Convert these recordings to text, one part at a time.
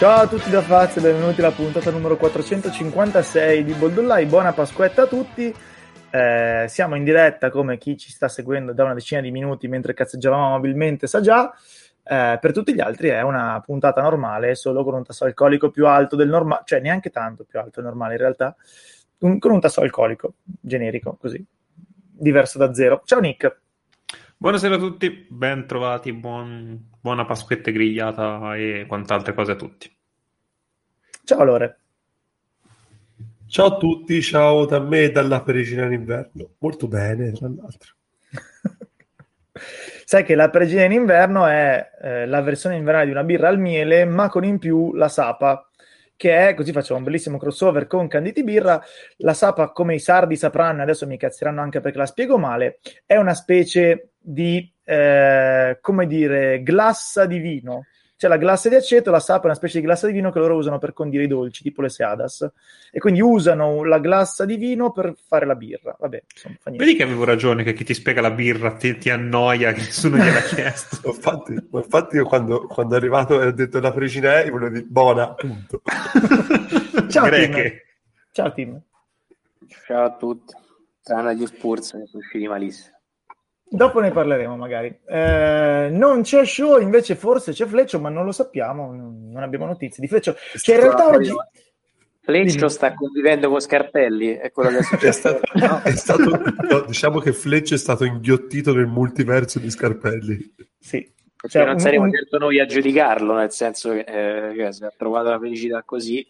Ciao a tutti da Faz e benvenuti alla puntata numero 456 di Boldollai. Buona Pasquetta a tutti. Eh, siamo in diretta come chi ci sta seguendo da una decina di minuti mentre cazzeggiavamo amabilmente sa già. Eh, per tutti gli altri è una puntata normale, solo con un tasso alcolico più alto del normale, cioè neanche tanto più alto del normale in realtà, un, con un tasso alcolico generico, così, diverso da zero. Ciao Nick. Buonasera a tutti, ben trovati, buon, buona Pasquetta grigliata e quant'altre cose a tutti. Ciao Lore. Ciao a tutti, ciao da me e dalla Perigina in inverno. Molto bene, tra l'altro. Sai che la Perigina in inverno è eh, la versione invernale di una birra al miele, ma con in più la sapa, che è, così facciamo un bellissimo crossover con Canditi Birra. La sapa, come i sardi sapranno, adesso mi cazzeranno anche perché la spiego male, è una specie di, eh, come dire, glassa di vino. C'è la glassa di aceto, la sapa è una specie di glassa di vino che loro usano per condire i dolci, tipo le seadas. E quindi usano la glassa di vino per fare la birra. Vabbè, insomma, Vedi che avevo ragione, che chi ti spiega la birra ti, ti annoia, che nessuno gliel'ha chiesto. infatti, infatti, io quando, quando è arrivato e ho detto la frecina è, volevo dire buona, punto. Ciao, Tim. Ciao, Tim. Ciao a tutti. Tranne gli Spurs, che sono usciti malissimo. Dopo ne parleremo magari. Eh, non c'è show, invece forse c'è Fleccio, ma non lo sappiamo, non abbiamo notizie di Fleccio. Che in realtà oggi... Fleccio sta convivendo con Scarpelli, è quello che è successo. è stato, no? è stato no, diciamo che Fleccio è stato inghiottito nel multiverso di Scarpelli. Sì. Cioè, non saremo un... certo noi a giudicarlo, nel senso che eh, se ha trovato la felicità così,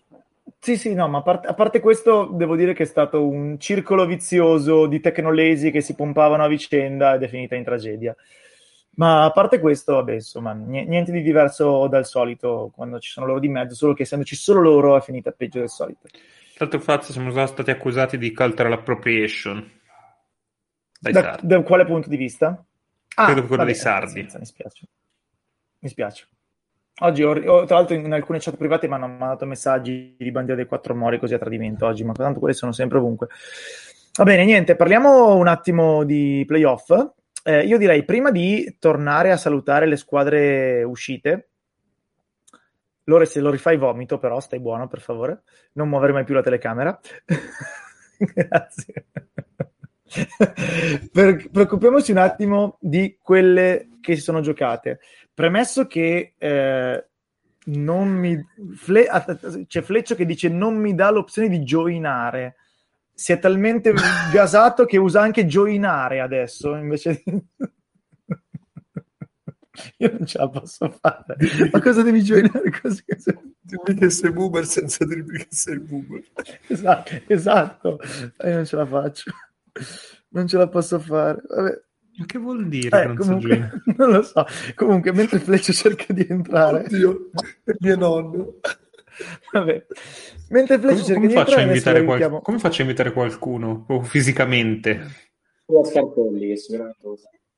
sì, sì, no, ma a, part- a, parte questo, devo dire che è stato un circolo vizioso di tecnolesi che si pompavano a vicenda ed è finita in tragedia. Ma a parte questo, vabbè, insomma, niente di diverso dal solito quando ci sono loro di mezzo, solo che essendoci solo loro è finita peggio del solito. Tra l'altro, Fazio, siamo stati accusati di cultural appropriation. Da, da, quale punto di vista? Ah, Credo quello vabbè, dei sardi. Senza, mi spiace. Mi spiace. Oggi, ho, ho, tra l'altro, in alcune chat private mi hanno mandato messaggi di bandiera dei quattro mori così a tradimento oggi, ma tanto quelli sono sempre ovunque. Va bene, niente, parliamo un attimo di playoff. Eh, io direi prima di tornare a salutare le squadre uscite. Lore, se lo rifai vomito, però stai buono, per favore. Non muovere mai più la telecamera. Grazie. per, preoccupiamoci un attimo di quelle che si sono giocate. Premesso che eh, non mi. Fle, c'è Fleccio che dice non mi dà l'opzione di joinare. Si è talmente gasato che usa anche joinare adesso invece di. Io non ce la posso fare. Ma cosa devi joinare così? Dimmi che sei boomer senza dirmi che sei boomer. Esatto, esatto. Io non ce la faccio. Non ce la posso fare. Vabbè. Che vuol dire? Eh, non, comunque, non lo so. Comunque, mentre Fleccio cerca di entrare, Oddio, è mio nonno. Vabbè. Mentre Fleccio cerca come di faccio entrare, qual... come faccio a invitare qualcuno o fisicamente? Sulla Scarpelli, che sicuramente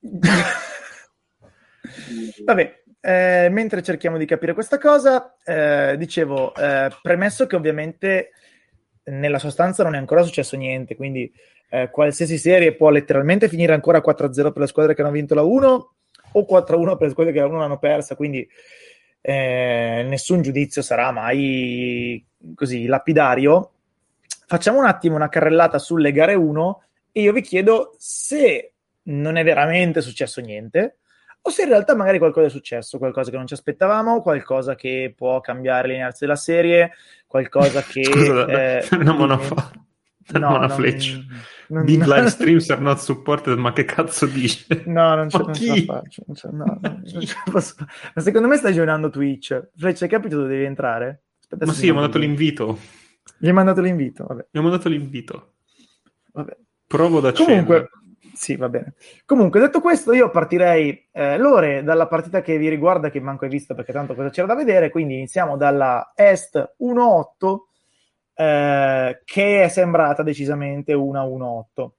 Vabbè, eh, mentre cerchiamo di capire questa cosa, eh, dicevo, eh, premesso che ovviamente nella sostanza non è ancora successo niente, quindi eh, qualsiasi serie può letteralmente finire ancora 4-0 per le squadre che hanno vinto la 1 o 4-1 per le squadre che la 1 l'hanno persa, quindi eh, nessun giudizio sarà mai così lapidario. Facciamo un attimo una carrellata sulle gare 1 e io vi chiedo se non è veramente successo niente o se in realtà magari qualcosa è successo, qualcosa che non ci aspettavamo, qualcosa che può cambiare l'inerzia della serie, qualcosa che... Scusa, eh, non me lo fa. No, non, fleccia. Non, Big live streams are not supported, ma che cazzo dice? No, non ce, non ce la faccio. Ce, no, posso... Ma secondo me stai giocando Twitch. Fleccia, hai capito dove devi entrare? Aspetta ma sì, ho mandato l'invito. Gli hai mandato l'invito, vabbè. Gli ho mandato l'invito. Vabbè. Provo da Comunque, cena. sì, va bene. Comunque, detto questo, io partirei, eh, Lore, dalla partita che vi riguarda, che manco hai visto perché tanto cosa c'era da vedere, quindi iniziamo dalla Est 1-8 eh, che è sembrata decisamente una 1-8.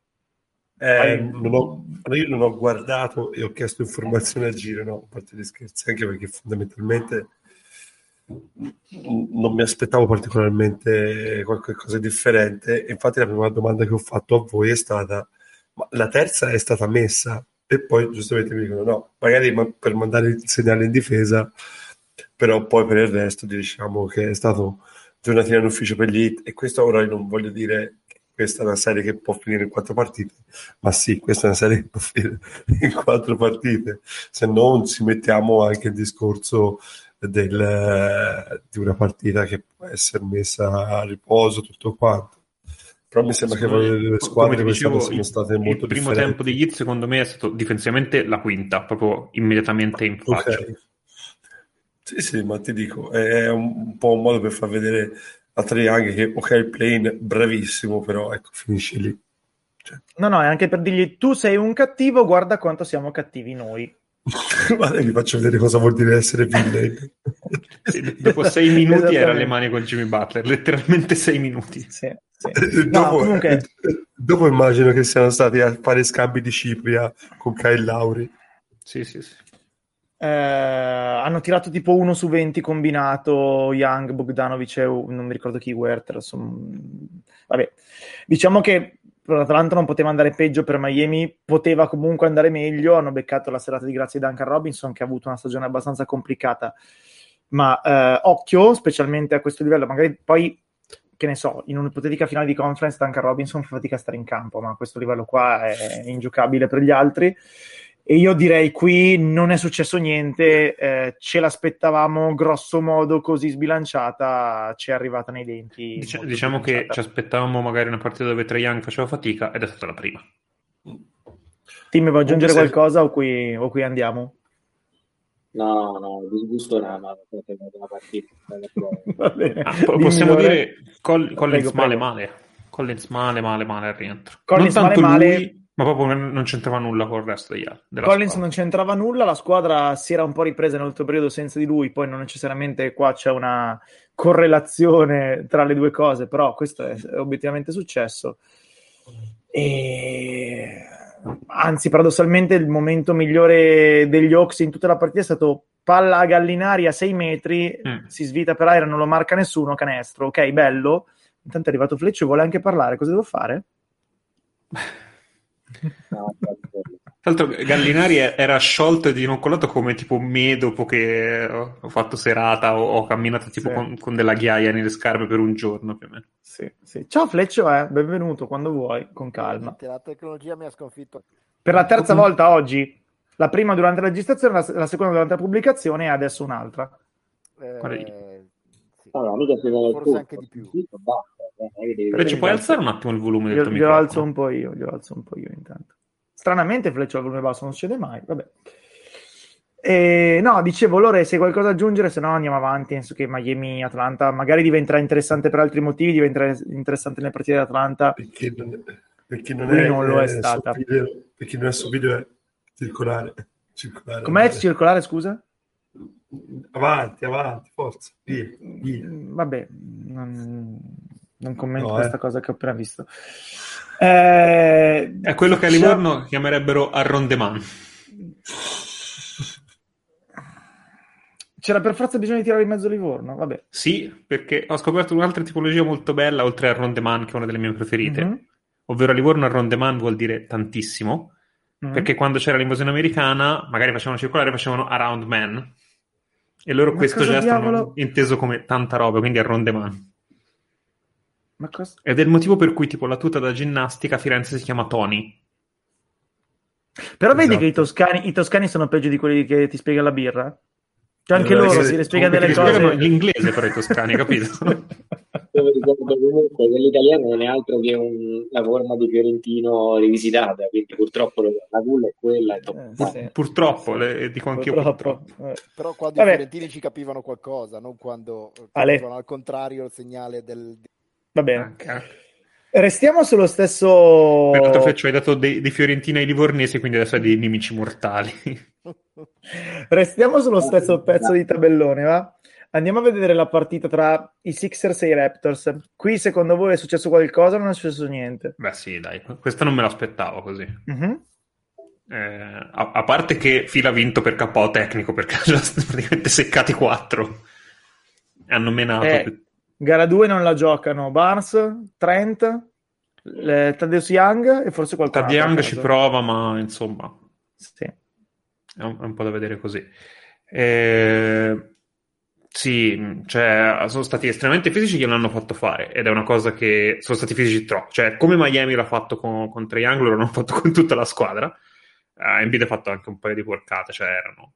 Eh, non ho, io non ho guardato e ho chiesto informazioni a giro, no, a parte gli scherzi, anche perché fondamentalmente non mi aspettavo particolarmente qualcosa di differente. Infatti, la prima domanda che ho fatto a voi è stata: ma la terza è stata messa? E poi giustamente mi dicono: no, magari per mandare il segnale in difesa però poi per il resto diciamo che è stato giornatina in ufficio per gli hit e questo ora non voglio dire che questa è una serie che può finire in quattro partite, ma sì, questa è una serie che può finire in quattro partite, se non ci mettiamo anche il discorso del, di una partita che può essere messa a riposo, tutto quanto. Però mi sembra Secondo che le squadre dicevo, sono state il molto primo differenti. tempo degli hit secondo me è stato difensivamente la quinta, proprio immediatamente in faccia. Ok. Sì, sì, ma ti dico, è un po' un modo per far vedere a Young che, ok, il plane bravissimo, però ecco, finisce lì. Cioè, No, no, è anche per dirgli tu sei un cattivo, guarda quanto siamo cattivi noi. Guarda, vi faccio vedere cosa vuol dire essere villain. Sì, dopo sei minuti era alle mani con Jimmy Butler, letteralmente sei minuti. Sì, sì. Eh, No, dopo, comunque- eh, dopo immagino che siano stati a fare scambi di Cipria con Kyle Lauri. Sì, sì, sì. Eh, hanno tirato tipo 1 su 20 combinato Young, Bogdanovic e non mi ricordo chi Werther. insomma. Vabbè, diciamo che l'Atalanta non poteva andare peggio per Miami, poteva comunque andare meglio. Hanno beccato la serata di grazia di Duncan Robinson che ha avuto una stagione abbastanza complicata. Ma eh, occhio, specialmente a questo livello, magari poi che ne so, in un'ipotetica finale di conference Duncan Robinson fa fatica a stare in campo, ma a questo livello qua è ingiocabile per gli altri. E io direi qui non è successo niente, eh, ce l'aspettavamo grosso modo così sbilanciata, ci è arrivata nei denti. Dic- diciamo che ci aspettavamo magari una partita dove Trae Young faceva fatica ed è stata la prima. Tim, vuoi aggiungere se- qualcosa o qui, o qui andiamo? No, no, disgusto no, ma una partita. Va bene. Ah, possiamo dire Col- Collins Prego, male prego. male. Collins male male male al rientro. Collins non tanto male, male. Ma proprio non c'entrava nulla con il resto degli altri. Collins squadra. non c'entrava nulla, la squadra si era un po' ripresa nell'ultimo periodo senza di lui, poi non necessariamente qua c'è una correlazione tra le due cose, però questo è obiettivamente successo. E... Anzi, paradossalmente il momento migliore degli Hawks in tutta la partita è stato palla a Gallinari a 6 metri, Mm. si svita per aria, non lo marca nessuno, canestro, ok, bello. Intanto è arrivato Fleccio vuole anche parlare, cosa devo fare? Tra l'altro Gallinari era sciolto e di non colato come tipo me dopo che ho fatto serata o ho camminato tipo Sì. con, con della ghiaia nelle scarpe per un giorno più o meno. Sì, sì. Ciao Fleccio, eh, benvenuto quando vuoi, con calma. La tecnologia mi ha sconfitto. Per la terza volta oggi, la prima durante la registrazione, la, la seconda durante la pubblicazione e adesso un'altra. Eh, Guarda sì. Allora, si vuole Forse anche di più. Basta, è Però ci puoi alzare un attimo il volume del Io, tuo glielo microfono? alzo un po' io, glielo alzo un po' io intanto. Stranamente Fleccio al volume basso non succede mai, vabbè. E, no, dicevo, Lore, se hai qualcosa da aggiungere, se no andiamo avanti, penso che Miami-Atlanta magari diventerà interessante per altri motivi, diventerà interessante nelle partite d'Atlanta. Perché non, perché non è, non lo è su stata. video- perché non è su video è circolare. circolare Com'è circolare, scusa? Avanti, avanti, forza. Via, via. Vabbè, non, non commento No, questa eh. cosa che ho appena visto. Eh, È quello che a c'è- Livorno chiamerebbero arrondeman. C'era per forza bisogno di tirare in mezzo Livorno, vabbè. Sì, perché ho scoperto un'altra tipologia molto bella oltre al rondeman, che è una delle mie preferite. Mhm. Ovvero a Livorno rondeman vuol dire tantissimo, Mhm. perché quando c'era l'invasione americana magari facevano circolare, facevano around man. E loro Ma questo gesto hanno diavolo? inteso come tanta roba, quindi arrondeman. Ma cosa... Ed è il motivo per cui tipo la tuta da ginnastica a Firenze si chiama Tony. Però vedi Esatto. che i toscani, i toscani sono peggio di quelli che ti spiega la birra? Cioè anche Eh, loro si le spiegano delle cose. l'inglese però i toscani, capito? Io mi ricordo comunque che l'italiano non è altro che un- la forma di fiorentino rivisitata, quindi purtroppo la culla è quella. è. Eh, sì. Purtroppo, le, dico anch'io Purtroppo. purtroppo. Eh. Però quando Vabbè. i fiorentini ci capivano qualcosa, non quando Ale. al contrario il segnale del... Va bene. Anche- Restiamo sullo stesso... Peraltro Feccio hai dato dei, dei fiorentini ai livornesi, quindi adesso hai dei nemici mortali. Restiamo sullo stesso pezzo di tabellone, va? Andiamo a vedere la partita tra i Sixers e i Raptors. Qui secondo voi è successo qualcosa o non è successo niente? Beh sì, dai, questa non me l'aspettavo così. Mhm. Eh, a, a parte che Fila ha vinto per KO tecnico, perché ha già praticamente seccati 4. Hanno menato. Eh, Gara 2 non la giocano Barnes, Trent, le- Tadeusz Young e forse qualcun Tad altro Young ci prova, ma insomma, Sì. è un, è un po' da vedere così. Eh, Sì, cioè, sono stati estremamente fisici che l'hanno fatto fare ed è una cosa che sono stati fisici troppo. Cioè, come Miami l'ha fatto con, con Triangolo, l'hanno fatto con tutta la squadra. Uh, Embiid ha fatto anche un paio di porcate, cioè erano...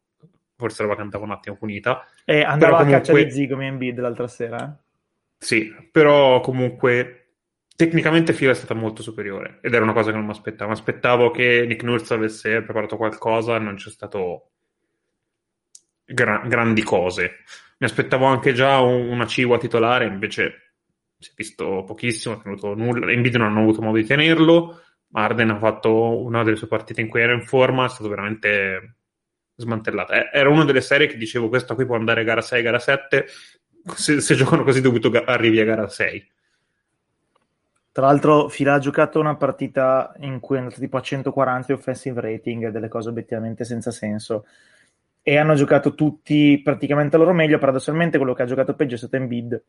Forse la cantava un attimo punita. E andava Però a caccia comunque- di zigomi Embiid l'altra sera. Sì, però comunque tecnicamente Fila è stata molto superiore ed era una cosa che non mi aspettavo. Mi aspettavo che Nick Nurse avesse preparato qualcosa, non c'è stato gra- grandi cose. Mi aspettavo anche già un- una Ciwa titolare, invece si è visto pochissimo, ha tenuto nulla. Embiid non hanno avuto modo di tenerlo. Arden ha fatto una delle sue partite in cui era in forma, è stato veramente smantellata. Eh, Era una delle serie che dicevo questa qui può andare gara 6, gara 7. Se, se giocano così dubito arrivi a gara 6. Tra l'altro, Fila ha giocato una partita in cui è andato tipo a 140 di offensive rating, delle cose obiettivamente senza senso. E hanno giocato tutti praticamente a loro meglio. Paradossalmente, quello che ha giocato peggio è stato Embiid,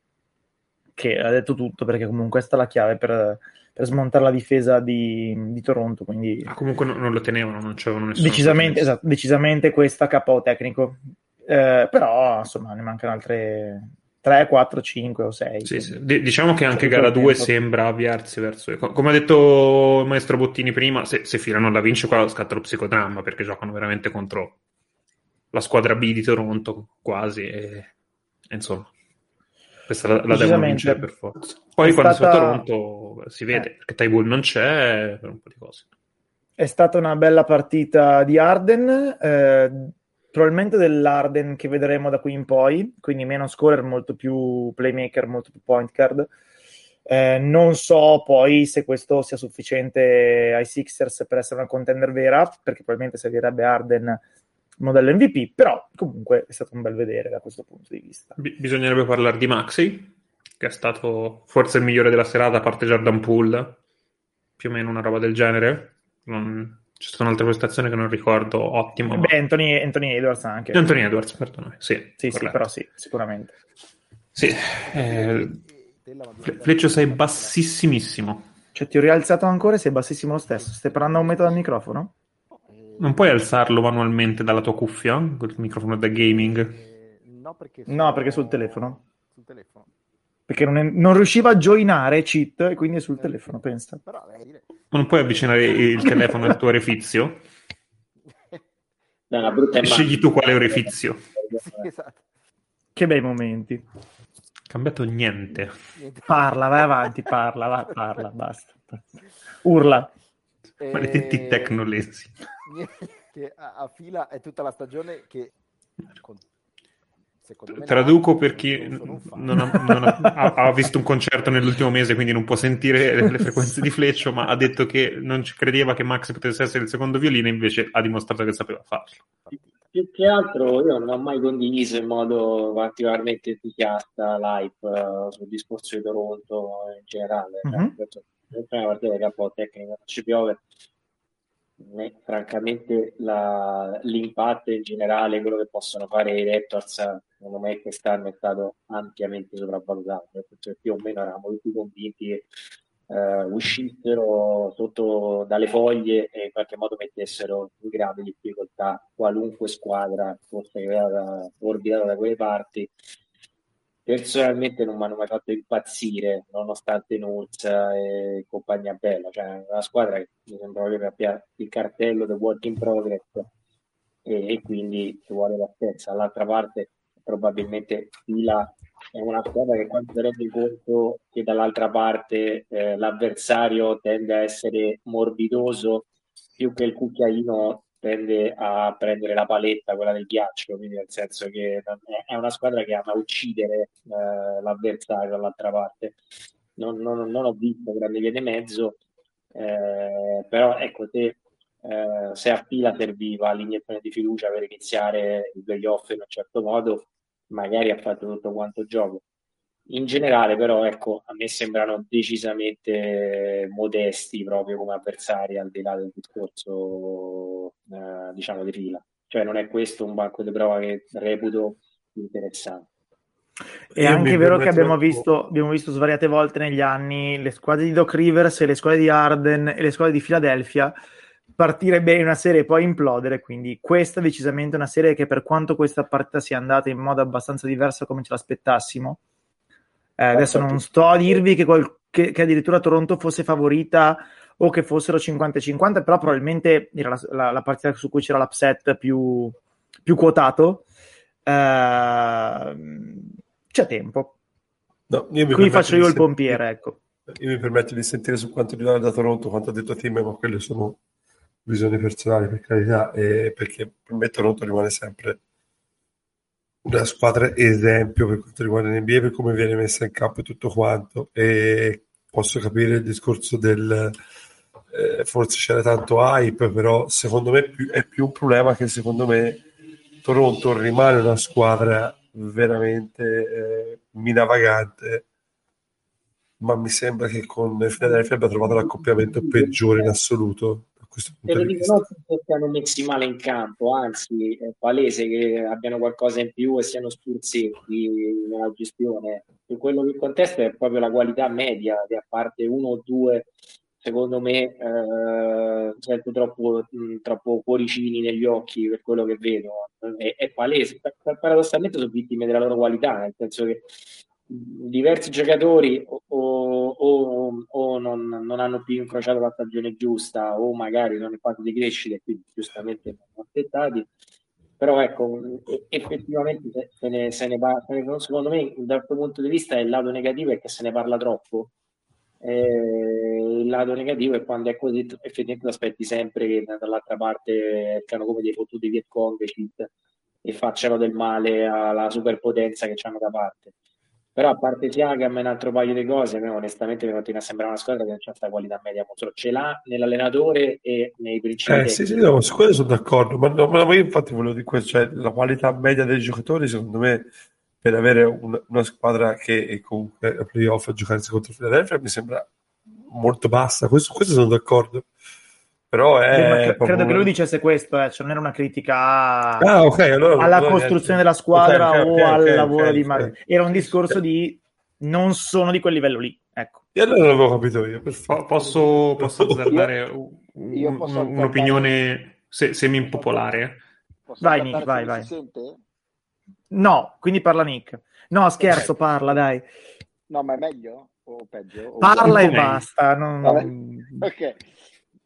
che ha detto tutto perché comunque questa è la chiave per, per smontare la difesa di, di Toronto. Quindi, Ah, comunque non, non lo tenevano, non c'erano nessuno. decisamente, esatto, decisamente questa KO tecnico. Eh, però, insomma, ne mancano altre 3, 4, 5 o 6. Sì, sì. D- diciamo che anche gara tutto il 2 tempo. sembra avviarsi verso. co- Come ha detto il maestro Bottini prima, se, se Fila non la vince, qua scatta lo psicodramma perché giocano veramente contro la squadra B di Toronto, quasi. E, e insomma, questa la, la devono vincere per forza. Poi È quando stata- sei a Toronto si vede Eh. perché Tybull non c'è per un po' di cose. È stata una bella partita di Arden, eh, probabilmente dell'Arden che vedremo da qui in poi, quindi meno scorer, molto più playmaker, molto più point guard. Eh, non so poi se questo sia sufficiente ai Sixers per essere una contender vera, perché probabilmente servirebbe Arden modello MVP, però comunque è stato un bel vedere da questo punto di vista. Bi- bisognerebbe parlare di Maxi, che è stato forse il migliore della serata, a parte Jordan Poole, più o meno una roba del genere. Non- Ci sono altre prestazioni che non ricordo, ottimo. ma- Beh, Anthony, Anthony Edwards anche. Anthony Edwards, perdonami. Sì, Sì, sì, però sì, sicuramente. Sì, eh, Fle- Fleccio sei bassissimissimo. Cioè, ti ho rialzato ancora e sei bassissimo lo stesso. Stai parlando a un metro dal microfono? Non puoi alzarlo manualmente dalla tua cuffia? Quel microfono da gaming? Eh, No, perché, No, perché sul telefono. Sul telefono. Perché non, è- non riusciva a joinare cheat e quindi è sul telefono, pensa. Eh, Ma non puoi avvicinare il telefono al tuo orifizio? È una brutta E scegli tu quale orifizio. sì, esatto. Che bei momenti. Cambiato niente. Niente. Parla, vai avanti, parla, vai, parla, basta. Urla. Eh, Maledetti tecnolesi. niente, a, a fila è tutta la stagione che con- secondo me Traduco per chi non ha, non ha- ha- visto un concerto nell'ultimo mese, quindi non può sentire le, le frequenze di Fleccio, ma ha detto che non ci credeva che Max potesse essere il secondo violino, invece ha dimostrato che sapeva farlo. Più che altro io non ho mai condiviso in modo particolarmente entusiasta l'hype eh, sul discorso di Toronto in generale. Che è una partita che un po' tecnica, non ci piove. Né, francamente l'impatto in generale, quello che possono fare i Raptors, secondo me quest'anno è stato ampiamente sopravvalutato, che più o meno eravamo tutti convinti che eh, uscissero sotto dalle foglie e in qualche modo mettessero in grave difficoltà qualunque squadra fosse orbitata da quelle parti. Personalmente non mi hanno mai fatto impazzire, nonostante Nurza e compagnia bella, cioè una squadra che mi sembra proprio che abbia il cartello del work in progress e, e quindi ci vuole la stessa. Dall'altra parte probabilmente Fila è una squadra che quando si rende conto che dall'altra parte eh, l'avversario tende a essere morbidoso più che il cucchiaino tende a prendere la paletta, quella del ghiaccio, quindi nel senso che è- una squadra che ama uccidere eh, l'avversario dall'altra parte. Non, non- non ho visto grande via di mezzo, eh, però ecco, te eh, se a fila serviva l'iniezione di fiducia per iniziare il playoff in un certo modo, magari ha fatto tutto quanto gioco. In generale, però, ecco, a me sembrano decisamente modesti proprio come avversari, al di là del discorso, eh, diciamo, di fila. Cioè, non è questo un banco di prova che reputo interessante. È Io anche vero che abbiamo visto, abbiamo visto svariate volte negli anni le squadre di Doc Rivers e le squadre di Arden e le squadre di Philadelphia partire bene una serie e poi implodere. Quindi, questa è decisamente una serie che, per quanto questa partita sia andata in modo abbastanza diverso come ce l'aspettassimo, eh, adesso non sto a dirvi che, qual- che, che addirittura Toronto fosse favorita o che fossero 50-50, però probabilmente era la, la, la partita su cui c'era l'upset più, più quotato. Eh, c'è tempo. No, Qui faccio io il sentire- pompiere, ecco. Io mi permetto di sentire su quanto riguarda Toronto, quanto ha detto Tim, ma quelle sono visioni personali per carità, e perché per me Toronto rimane sempre una squadra esempio per quanto riguarda l'NBA, per come viene messa in campo e tutto quanto. E posso capire il discorso del eh, forse c'era tanto hype, però secondo me è più, un problema che secondo me Toronto rimane una squadra veramente eh, minavagante ma mi sembra che con Philadelphia abbia trovato l'accoppiamento peggiore in assoluto da questo Te punto lo di dico non perché siano messi male in campo, anzi è palese che abbiano qualcosa in più e siano spurzetti nella gestione. E quello che contesta è proprio la qualità media, che a parte uno o due, secondo me, eh, sento troppo, mh, troppo cuoricini negli occhi per quello che vedo. È, è palese, Pa- paradossalmente sono vittime della loro qualità, nel senso che mh, diversi giocatori o, o- o- non, non hanno più incrociato la stagione giusta o magari sono in fase di crescita e quindi giustamente hanno aspettati però ecco effettivamente se, ne, se ne par- se ne- secondo me dal tuo punto di vista il lato negativo è che se ne parla troppo Eh, il lato negativo è quando è così effettivamente ti aspetti sempre che dall'altra parte escano come dei fottuti Viet Cong e facciano del male alla superpotenza che hanno da parte però a parte Siakam e un altro paio di cose, a me onestamente mi continua a sembrare una squadra che non c'è questa qualità media mostruosa. Ce l'ha nell'allenatore e nei principi Eh, sì, sì, no, su quello sono d'accordo, ma, no, ma io infatti volevo dire questo, cioè la qualità media dei giocatori, secondo me, per avere un- una squadra che è comunque a playoff a giocarsi contro Philadelphia mi sembra molto bassa, questo, questo sono d'accordo, però è cre- proprio- credo che lui dicesse questo, eh, cioè non era una critica a- Ah, ok, allora alla allora costruzione niente. della squadra Ok, ok, o al lavoro di ok. Mar- Era un discorso di non sono di quel livello lì, ecco. E allora non l'avevo capito io. Po- Posso, posso azzardare un- io posso un- un'opinione se- azzardare- semi-impopolare? Posso Vai, Nick, vai, vai. Si sente? No, quindi parla Nick. No, scherzo, parla, dai. No, ma è meglio o peggio? O Parla uguale? e basta. non-. Ok,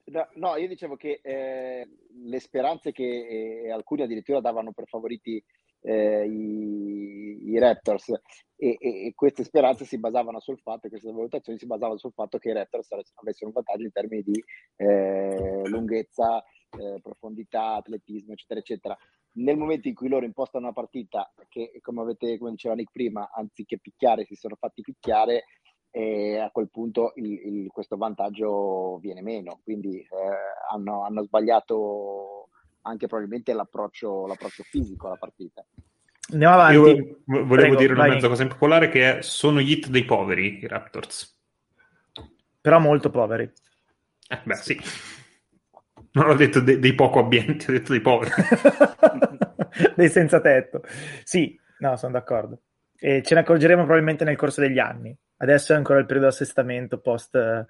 no, no, io dicevo che eh, le speranze che eh, alcuni addirittura davano per favoriti eh, i, i Raptors e, e- e queste speranze si basavano sul fatto, queste valutazioni si basavano sul fatto che i Raptors avessero un vantaggio in termini di eh, lunghezza, eh, profondità, atletismo, eccetera, eccetera. Nel momento in cui loro impostano una partita che, come avete, come diceva Nick prima, anziché picchiare, si sono fatti picchiare, e a quel punto il- il- questo vantaggio viene meno. Quindi eh, hanno, hanno sbagliato anche probabilmente l'approccio, l'approccio fisico alla partita. Andiamo avanti. Io vo- volevo Prego, dire una vai, mezza cosa impopolare che è sono gli hit dei poveri, i Raptors. Però molto poveri. Eh, beh, sì. Non ho detto de- dei poco abbienti, ho detto dei poveri. Dei senza tetto. Sì, no, sono d'accordo. E ce ne accorgeremo probabilmente nel corso degli anni. Adesso è ancora il periodo assestamento post,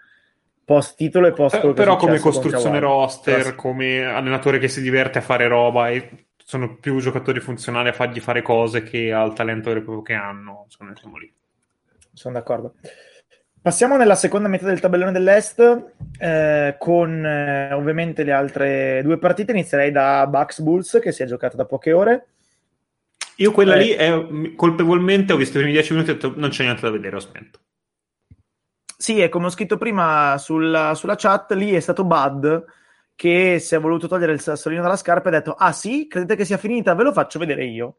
post titolo e post è Però come costruzione roster, sì. come allenatore che si diverte a fare roba e sono più giocatori funzionali a fargli fare cose che al talento vero e proprio che hanno. Lì. sono d'accordo. Passiamo nella seconda metà del tabellone dell'Est eh, con eh, ovviamente le altre due partite. Inizierei da Bucks Bulls che si è giocato da poche ore. Io quella Eh. lì è, colpevolmente ho visto i primi dieci minuti e ho detto non c'è niente da vedere, ho spento. Sì, e come ho scritto prima sulla, sulla chat, lì è stato Bud che si è voluto togliere il sassolino dalla scarpa e ha detto: Ah sì, credete che sia finita? Ve lo faccio vedere io.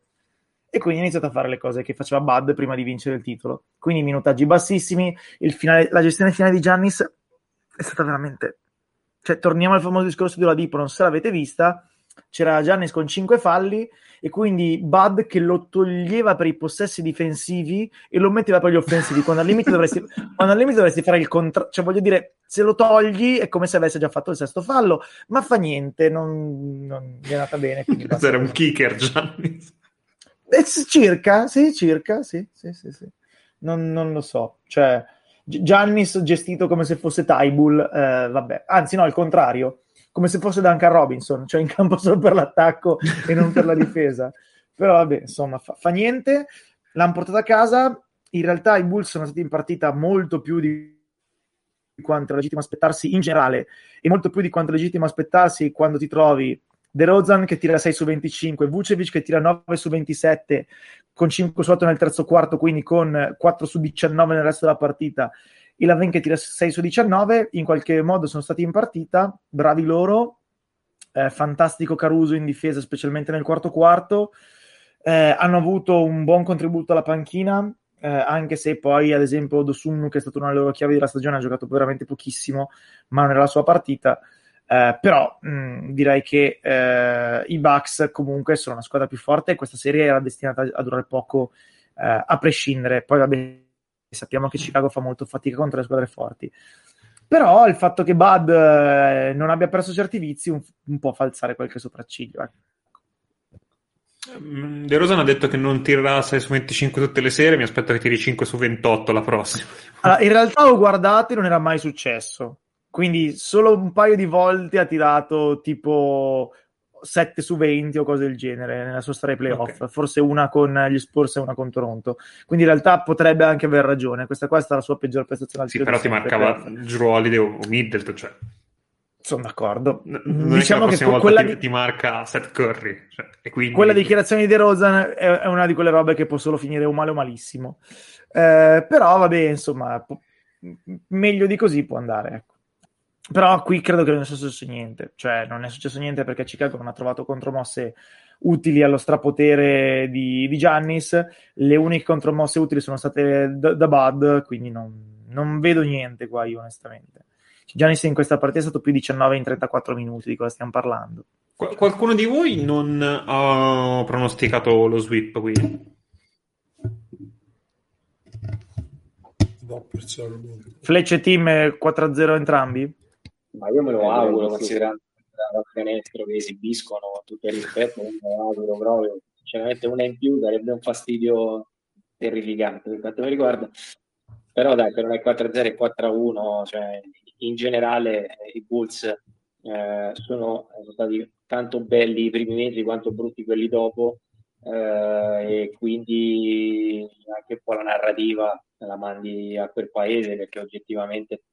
E quindi ha iniziato a fare le cose che faceva Bud prima di vincere il titolo. Quindi minutaggi bassissimi, il finale- la gestione finale di Giannis è stata veramente. Cioè, torniamo al famoso discorso di Oladipo, non se l'avete vista. C'era Giannis con 5 falli e quindi Bud che lo toglieva per i possessi difensivi e lo metteva per gli offensivi. Quando al limite dovresti, al limite dovresti fare il contrario. Cioè, voglio dire, se lo togli è come se avesse già fatto il sesto fallo, ma fa niente, non, non gli è andata bene. Era un kicker, Gianni. Eh, circa, sì, circa, sì, sì, sì, sì. Non, non lo so. Cioè, Gi- Giannis gestito come se fosse Tybull, eh, vabbè. Anzi, no, al contrario. come se fosse Duncan Robinson, cioè in campo solo per l'attacco e non per la difesa. Però vabbè, insomma, fa, fa niente. L'hanno portata a casa. In realtà i Bulls sono stati in partita molto più di quanto è legittimo aspettarsi in generale e molto più di quanto è legittimo aspettarsi quando ti trovi De Rozan che tira 6 su 25, Vucevic che tira 9 su 27 con 5 su 8 nel terzo quarto, quindi con 4 su 19 nel resto della partita. Il Laven che tira 6 su 19, in qualche modo sono stati in partita, bravi loro, eh, fantastico Caruso in difesa, specialmente nel quarto quarto. Eh, hanno avuto un buon contributo alla panchina, eh, anche se poi, ad esempio, Dosunnu, che è stato una delle loro chiavi della stagione, ha giocato veramente pochissimo, ma non era la sua partita. Eh, però mh, direi che eh, i Bucks comunque sono una squadra più forte e questa serie era destinata a durare poco eh, a prescindere. Poi vabbè, sappiamo che Chicago fa molto fatica contro le squadre forti. Però il fatto che Bud eh, non abbia perso certi vizi un, un po' fa alzare qualche sopracciglio. Ecco. Mm, De Rosan ha detto che non tirerà 6 su 25 tutte le sere, mi aspetto che tiri 5 su 28 la prossima. Allora, in realtà ho guardato e non era mai successo. Quindi solo un paio di volte ha tirato tipo 7 su 20 o cose del genere nella sua storia playoff, okay. forse una con gli Spurs e una con Toronto. Quindi in realtà potrebbe anche aver ragione. Questa qua è stata la sua peggior prestazione al Sì, però ti marcava per... Drew Holiday o Middleton, cioè sono d'accordo. Non diciamo che, che quella ti, di... ti, marca Seth Curry. Cioè, quindi... Quella dichiarazione di De Rosa è, è, una di quelle robe che può solo finire o male o malissimo. Eh, però vabbè, insomma, po- meglio di così può andare. Ecco. Però qui credo che non sia successo niente, cioè non è successo niente perché Chicago non ha trovato contromosse utili allo strapotere di, di Giannis, le uniche contromosse utili sono state da, da Bud, quindi non, non, vedo niente qua io onestamente. Giannis in questa partita è stato più 19 in 34 minuti, di cosa stiamo parlando. Qual- qualcuno di voi non ha pronosticato lo sweep qui? No, Fletch e team 4-0 entrambi? Ma io me lo eh, auguro, considerando la canestro che esibiscono tutto il rispetto, me lo auguro proprio. Sinceramente una in più darebbe un fastidio terrificante per quanto mi riguarda. Però dai, per non è 4-0 e 4-1, cioè, in generale i Bulls eh, sono, sono, stati tanto belli i primi mesi quanto brutti quelli dopo eh, e quindi anche un po' la narrativa la mandi a quel paese perché oggettivamente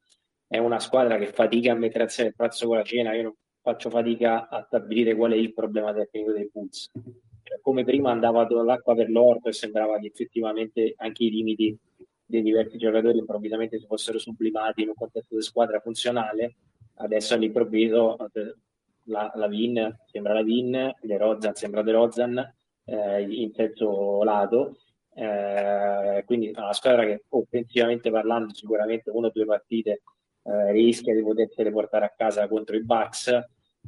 è una squadra che fatica a mettere assieme il pranzo con la cena, io non faccio fatica a stabilire qual è il problema tecnico dei Bulls. Cioè, come prima andava l'acqua per l'orto e sembrava che effettivamente anche i limiti dei diversi giocatori improvvisamente si fossero sublimati in un contesto di squadra funzionale, adesso all'improvviso la, la Vin sembra la Vin, De Rozan sembra De Rozan eh, in senso lato, eh, quindi una squadra che offensivamente parlando sicuramente una o due partite eh, rischia di potersele portare a casa contro i Bucks,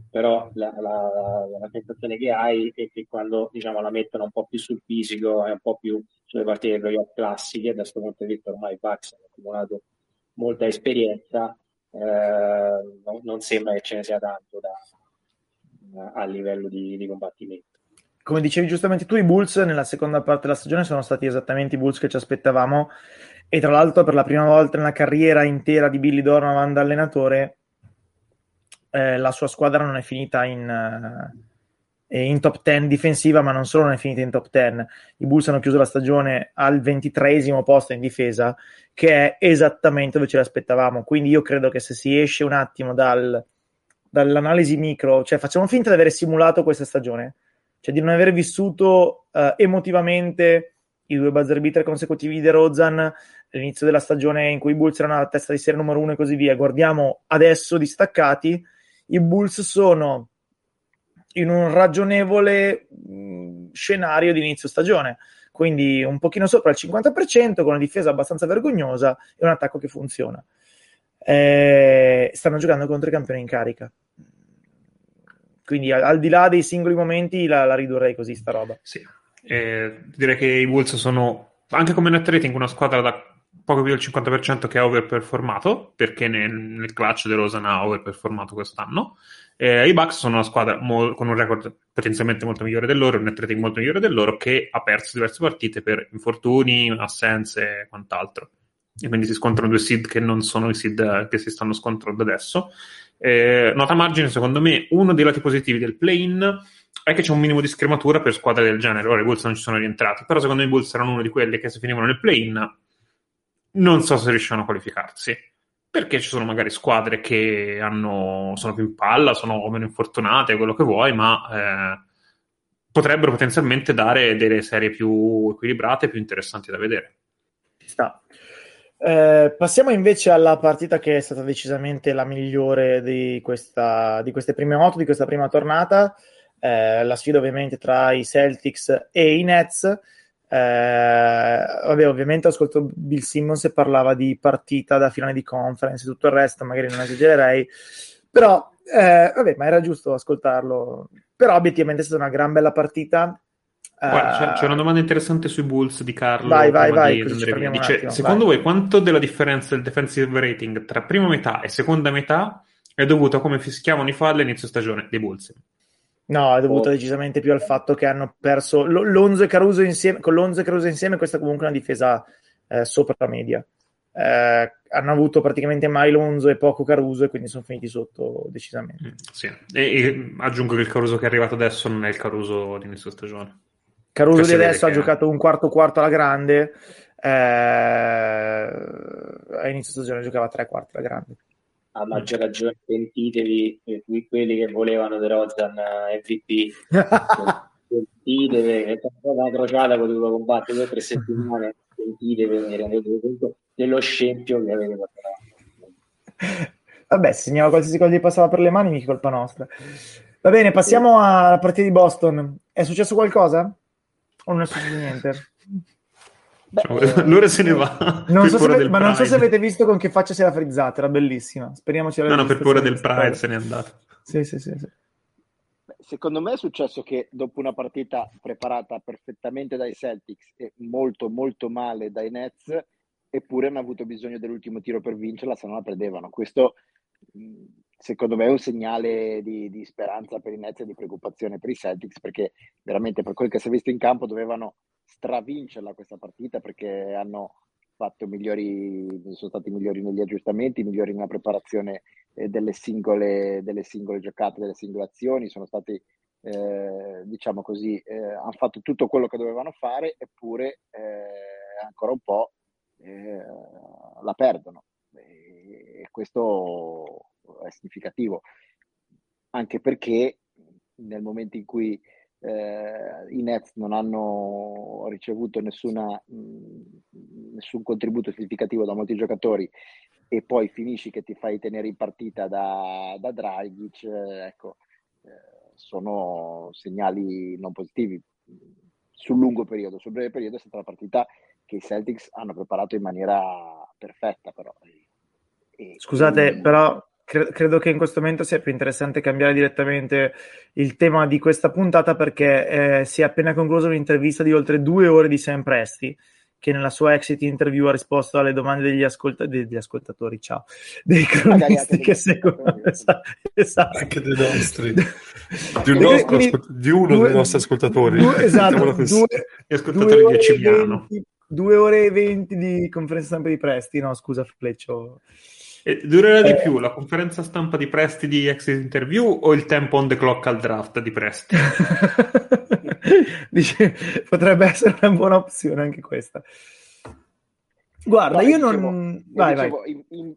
però la, la, la, sensazione che hai è che quando diciamo, la mettono un po' più sul fisico e un po' più sulle partite playoff classiche, da questo punto di vista ormai i Bucks hanno accumulato molta esperienza, eh, non, non, sembra che ce ne sia tanto da, a livello di, di combattimento. Come dicevi giustamente tu, i Bulls nella seconda parte della stagione sono stati esattamente i Bulls che ci aspettavamo e tra l'altro per la prima volta nella carriera intera di Billy Donovan da allenatore eh, la sua squadra non è finita in, uh, in, top 10 difensiva ma non solo non è finita in top 10 i Bulls hanno chiuso la stagione al ventitreesimo posto in difesa che è esattamente dove ce l'aspettavamo quindi io credo che se si esce un attimo dal, dall'analisi micro cioè facciamo finta di aver simulato questa stagione cioè di non aver vissuto uh, emotivamente i due buzzer beater consecutivi di Rozan all'inizio della stagione in cui i Bulls erano alla testa di serie numero uno e così via. Guardiamo adesso distaccati, i Bulls sono in un ragionevole scenario di inizio stagione, quindi un pochino sopra il 50%, con una difesa abbastanza vergognosa e un attacco che funziona. Eh, stanno giocando contro i campioni in carica. Quindi al, al di là dei singoli momenti la, la ridurrei così sta roba. Sì, eh, direi che i Bulls sono anche come net rating una squadra da poco più del 50% che ha overperformato perché nel, nel clutch De Rosa ha overperformato quest'anno. Eh, I Bucks sono una squadra mo- con un record potenzialmente molto migliore del loro, un rating molto migliore del loro, che ha perso diverse partite per infortuni, assenze e quant'altro. E quindi si scontrano due seed che non sono i seed che si stanno scontrando adesso. Eh, nota margine, secondo me, uno dei lati positivi del play-in è che c'è un minimo di scrematura per squadre del genere. Ora i Bulls non ci sono rientrati, però secondo me i Bulls erano uno di quelli che se finivano nel play-in non so se riuscivano a qualificarsi. Perché ci sono magari squadre che hanno, sono più in palla, sono meno infortunate, quello che vuoi, ma eh, potrebbero potenzialmente dare delle serie più equilibrate, più interessanti da vedere. Sta. Eh, passiamo invece alla partita che è stata decisamente la migliore di, questa, di queste prime otto, di questa prima tornata. Eh, la sfida ovviamente tra i Celtics e i Nets. Eh, vabbè, ovviamente ascolto Bill Simmons e parlava di partita da finale di conference e tutto il resto, magari non esagererei, però eh, vabbè, ma era giusto ascoltarlo. Però obiettivamente è stata una gran bella partita Guarda, c'è, una domanda interessante sui Bulls di Carlo. Vai, vai, vai. Dice, attimo, secondo vai. voi quanto della differenza del defensive rating tra prima metà e seconda metà è dovuto a come fischiavano i falli all'inizio stagione dei Bulls? No, è dovuto oh. decisamente più al fatto che hanno perso Lonzo e Caruso insieme. Con Lonzo e Caruso insieme, questa è comunque una difesa eh, sopra media. Eh, hanno avuto praticamente mai Lonzo e poco Caruso e quindi sono finiti sotto decisamente. Mm, sì. e, e aggiungo che il Caruso che è arrivato adesso non è il Caruso di inizio stagione. Caruso di adesso ha giocato un quarto quarto alla grande, eh, a inizio stagione giocava tre quarti alla grande. A maggior ragione pentitevi eh, quelli che volevano De Rozan eh, MVP. pentitevi, è una crociata che ho dovuto combattere per tre settimane. Pentitevi, mi rendete conto dello scempio che avete portato. Vabbè, se segnava qualsiasi cosa gli passava per le mani, mica colpa nostra. Va bene, passiamo alla partita di Boston. È successo qualcosa? O non è successo niente? Beh, cioè, l'ora se ne va. Non so se, ma non so se avete visto con che faccia si era frizzata, era bellissima. Speriamo ci No, no, per paura del Pride se n'è andata. Sì, sì, sì, sì. Secondo me è successo che dopo una partita preparata perfettamente dai Celtics e molto, molto male dai Nets, eppure hanno avuto bisogno dell'ultimo tiro per vincerla, se non la perdevano. Questo secondo me è un segnale di, di, speranza per i Nets e di preoccupazione per i Celtics perché veramente per quel che si è visto in campo dovevano stravincerla questa partita perché hanno fatto migliori, sono stati migliori negli aggiustamenti, migliori nella preparazione eh, delle, singole, delle singole giocate, delle singole azioni, sono stati eh, diciamo così, eh, hanno fatto tutto quello che dovevano fare eppure eh, ancora un po' eh, la perdono. E questo è significativo, anche perché nel momento in cui eh, i Nets non hanno ricevuto nessuna, mh, nessun contributo significativo da molti giocatori e poi finisci che ti fai tenere in partita da, da Dragic, eh, ecco, eh, sono segnali non positivi sul lungo periodo. Sul breve periodo è stata la partita che i Celtics hanno preparato in maniera perfetta, però. E, Scusate, e... però credo che in questo momento sia più interessante cambiare direttamente il tema di questa puntata perché eh, si è appena conclusa un'intervista di oltre due ore di Sam Presti che nella sua exit interview ha risposto alle domande degli, ascolta- degli ascoltatori, ciao, dei cronisti che seguono. Esatto, esatto. Anche dei nostri. Di, un nostro, quindi, di uno due, dei nostri ascoltatori. Due, esatto, due, Gli ascoltatori di Civiano. Due ore e venti di conferenza stampa di Presti, no scusa Fleccio. E durerà di eh. più la conferenza stampa di Presti di Exit Interview o il tempo on the clock al draft di Presti? Dice, potrebbe essere una buona opzione anche questa. Guarda, no, io non... Dicevo, vai, dicevo, vai. In, in,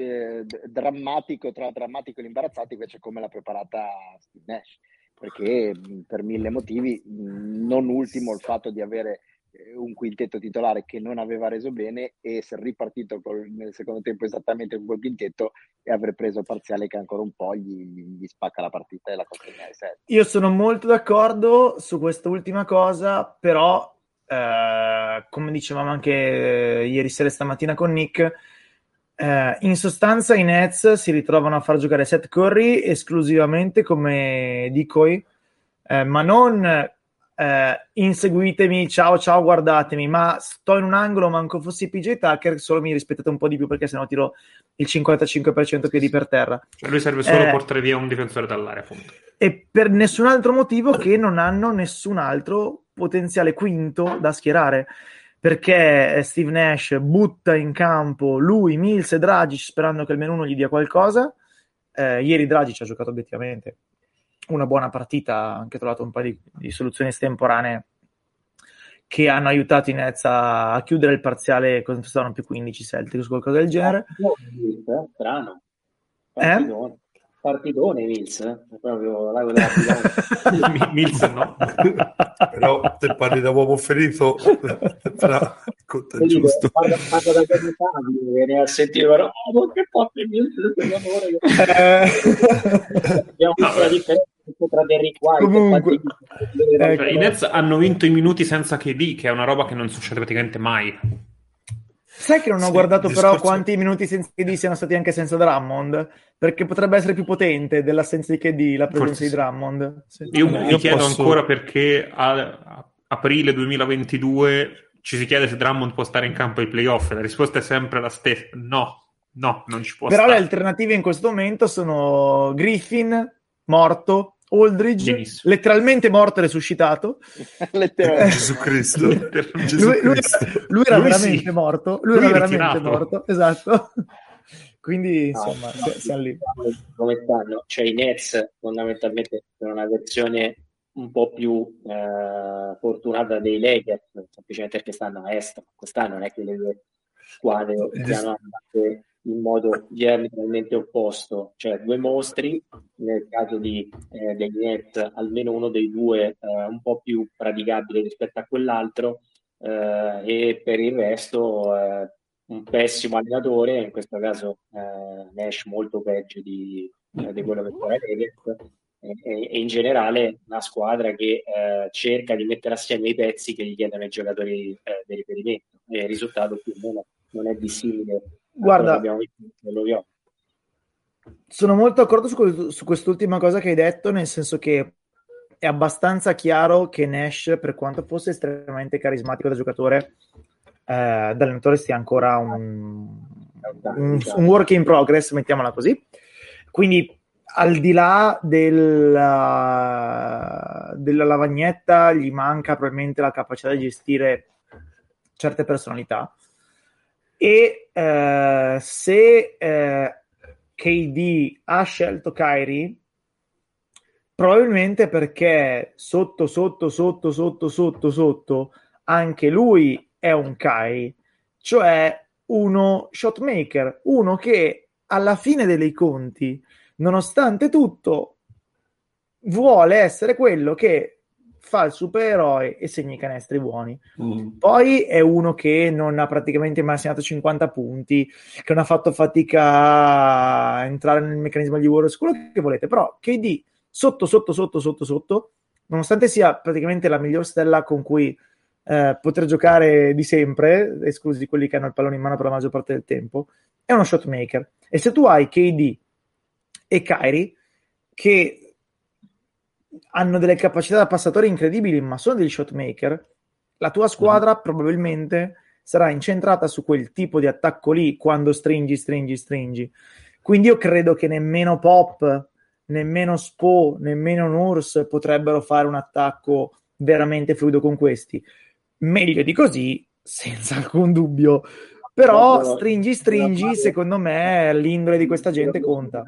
eh, drammatico, tra drammatico e imbarazzato invece come l'ha preparata Steve Nash, perché per mille motivi, non ultimo il fatto di avere un quintetto titolare che non aveva reso bene e essere ripartito col, nel secondo tempo esattamente con quel quintetto e aver preso il parziale che ancora un po' gli, gli spacca la partita e la consegna ai. Io sono molto d'accordo su questa ultima cosa, però eh, come dicevamo anche ieri sera e stamattina con Nick, eh, in sostanza i Nets si ritrovano a far giocare Seth Curry esclusivamente come decoy, eh, ma non eh, inseguitemi, ciao ciao, guardatemi, ma sto in un angolo, manco fossi PJ Tucker, solo mi rispettate un po' di più perché sennò tiro il 55% piedi per terra. Cioè lui serve solo eh, portare via un difensore dall'area, appunto. E per nessun altro motivo che non hanno nessun altro potenziale quinto da schierare. Perché Steve Nash butta in campo lui, Mills e Dragic sperando che almeno uno gli dia qualcosa Eh, ieri Draghi ci ha giocato obiettivamente una buona partita, ha anche trovato un paio di, di soluzioni estemporanee che hanno aiutato i Nets a, a chiudere il parziale quando stavano più 15 Celtics, qualcosa del genere. Eh, strano. Eh? Partitone. Partitone Mills, eh? proprio l'ago della Mills no. Però se parli da uomo ferito, tra conta il giusto. Parla, parla da capitano, viene a sentire, però, oh, che forte Mills, abbiamo visto la differenza tra Derrick White Comunque, e Cioè, I Nets hanno vinto i minuti senza KD, che è una roba che non succede praticamente mai. Sai che non ho Sì, guardato il però discorso- quanti minuti senza KD siano stati anche senza Drummond? Perché potrebbe essere più potente dell'assenza di KD la presenza Forse di. Drummond. Sì. Io Vabbè, mi io chiedo posso- ancora perché a, a aprile 2022 ci si chiede se Drummond può stare in campo ai playoff. La risposta è sempre la stessa: no, no, non ci può Però le stare. alternative in questo momento sono Griffin, morto, Aldridge, Benissimo. letteralmente morto e resuscitato. letteralmente. Gesù Cristo. Gesù Lui, lui- Cristo. lui era Lui veramente sì. morto. Lui, Lui era veramente ritirato. morto, esatto. Quindi, No, insomma, no, si- siamo lì. come stanno? Cioè i Nets fondamentalmente sono una versione un po' più eh, fortunata dei Lakers, semplicemente perché stanno a est. Quest'anno non è che le due squadre Il siano andate in modo diametralmente opposto, cioè due mostri, nel caso di, eh, degli Nets almeno uno dei due eh, un po' più praticabile rispetto a quell'altro eh, e per il resto eh, un pessimo allenatore, in questo caso eh, Nash molto peggio di, eh, di quello che fa Lakers e, in generale una squadra che eh, cerca di mettere assieme i pezzi che gli chiedono i giocatori di riferimento e il risultato più o meno non è dissimile Guarda, visto. Sono molto d'accordo su, su quest'ultima cosa che hai detto, nel senso che è abbastanza chiaro che Nash, per quanto fosse estremamente carismatico da giocatore, eh, da allenatore sia ancora un, un, un work in progress, mettiamola così. Quindi, al di là della, della lavagnetta, gli manca probabilmente la capacità di gestire certe personalità. E eh, se eh, KD ha scelto Kyrie, probabilmente perché sotto, sotto, sotto, sotto, sotto, sotto, anche lui è un Kyrie, cioè uno shotmaker, uno che alla fine dei conti, nonostante tutto, vuole essere quello che fa il supereroe e segna i canestri buoni. Mm. Poi è uno che non ha praticamente mai segnato 50 punti, che non ha fatto fatica a entrare nel meccanismo di Warriors, quello che volete, però KD sotto, sotto, sotto, sotto, sotto, nonostante sia praticamente la miglior stella con cui eh, poter giocare di sempre, esclusi quelli che hanno il pallone in mano per la maggior parte del tempo, è uno shot maker. E se tu hai KD e Kyrie, che hanno delle capacità da passatori incredibili, ma sono degli shot maker, la tua squadra probabilmente sarà incentrata su quel tipo di attacco lì quando stringi, stringi, stringi. Quindi io credo che nemmeno Pop, nemmeno Spo, nemmeno Nurse potrebbero fare un attacco veramente fluido con questi. Meglio di così, senza alcun dubbio. Però stringi, stringi, secondo me l'indole di questa gente conta.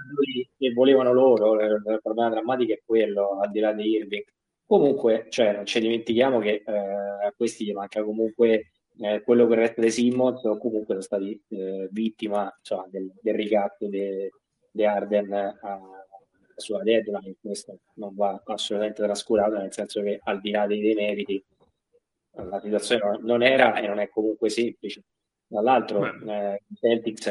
Che volevano loro, il problema drammatico è quello, al di là di Irving. Comunque, cioè, non ci dimentichiamo che eh, a questi gli manca comunque eh, quello che resta dei Simmons o comunque sono stati eh, vittima insomma, del, del ricatto di Arden a, sulla deadline. Questo non va assolutamente trascurato, nel senso che al di là dei demeriti la situazione non era e non è comunque semplice. Dall'altro, eh, Celtics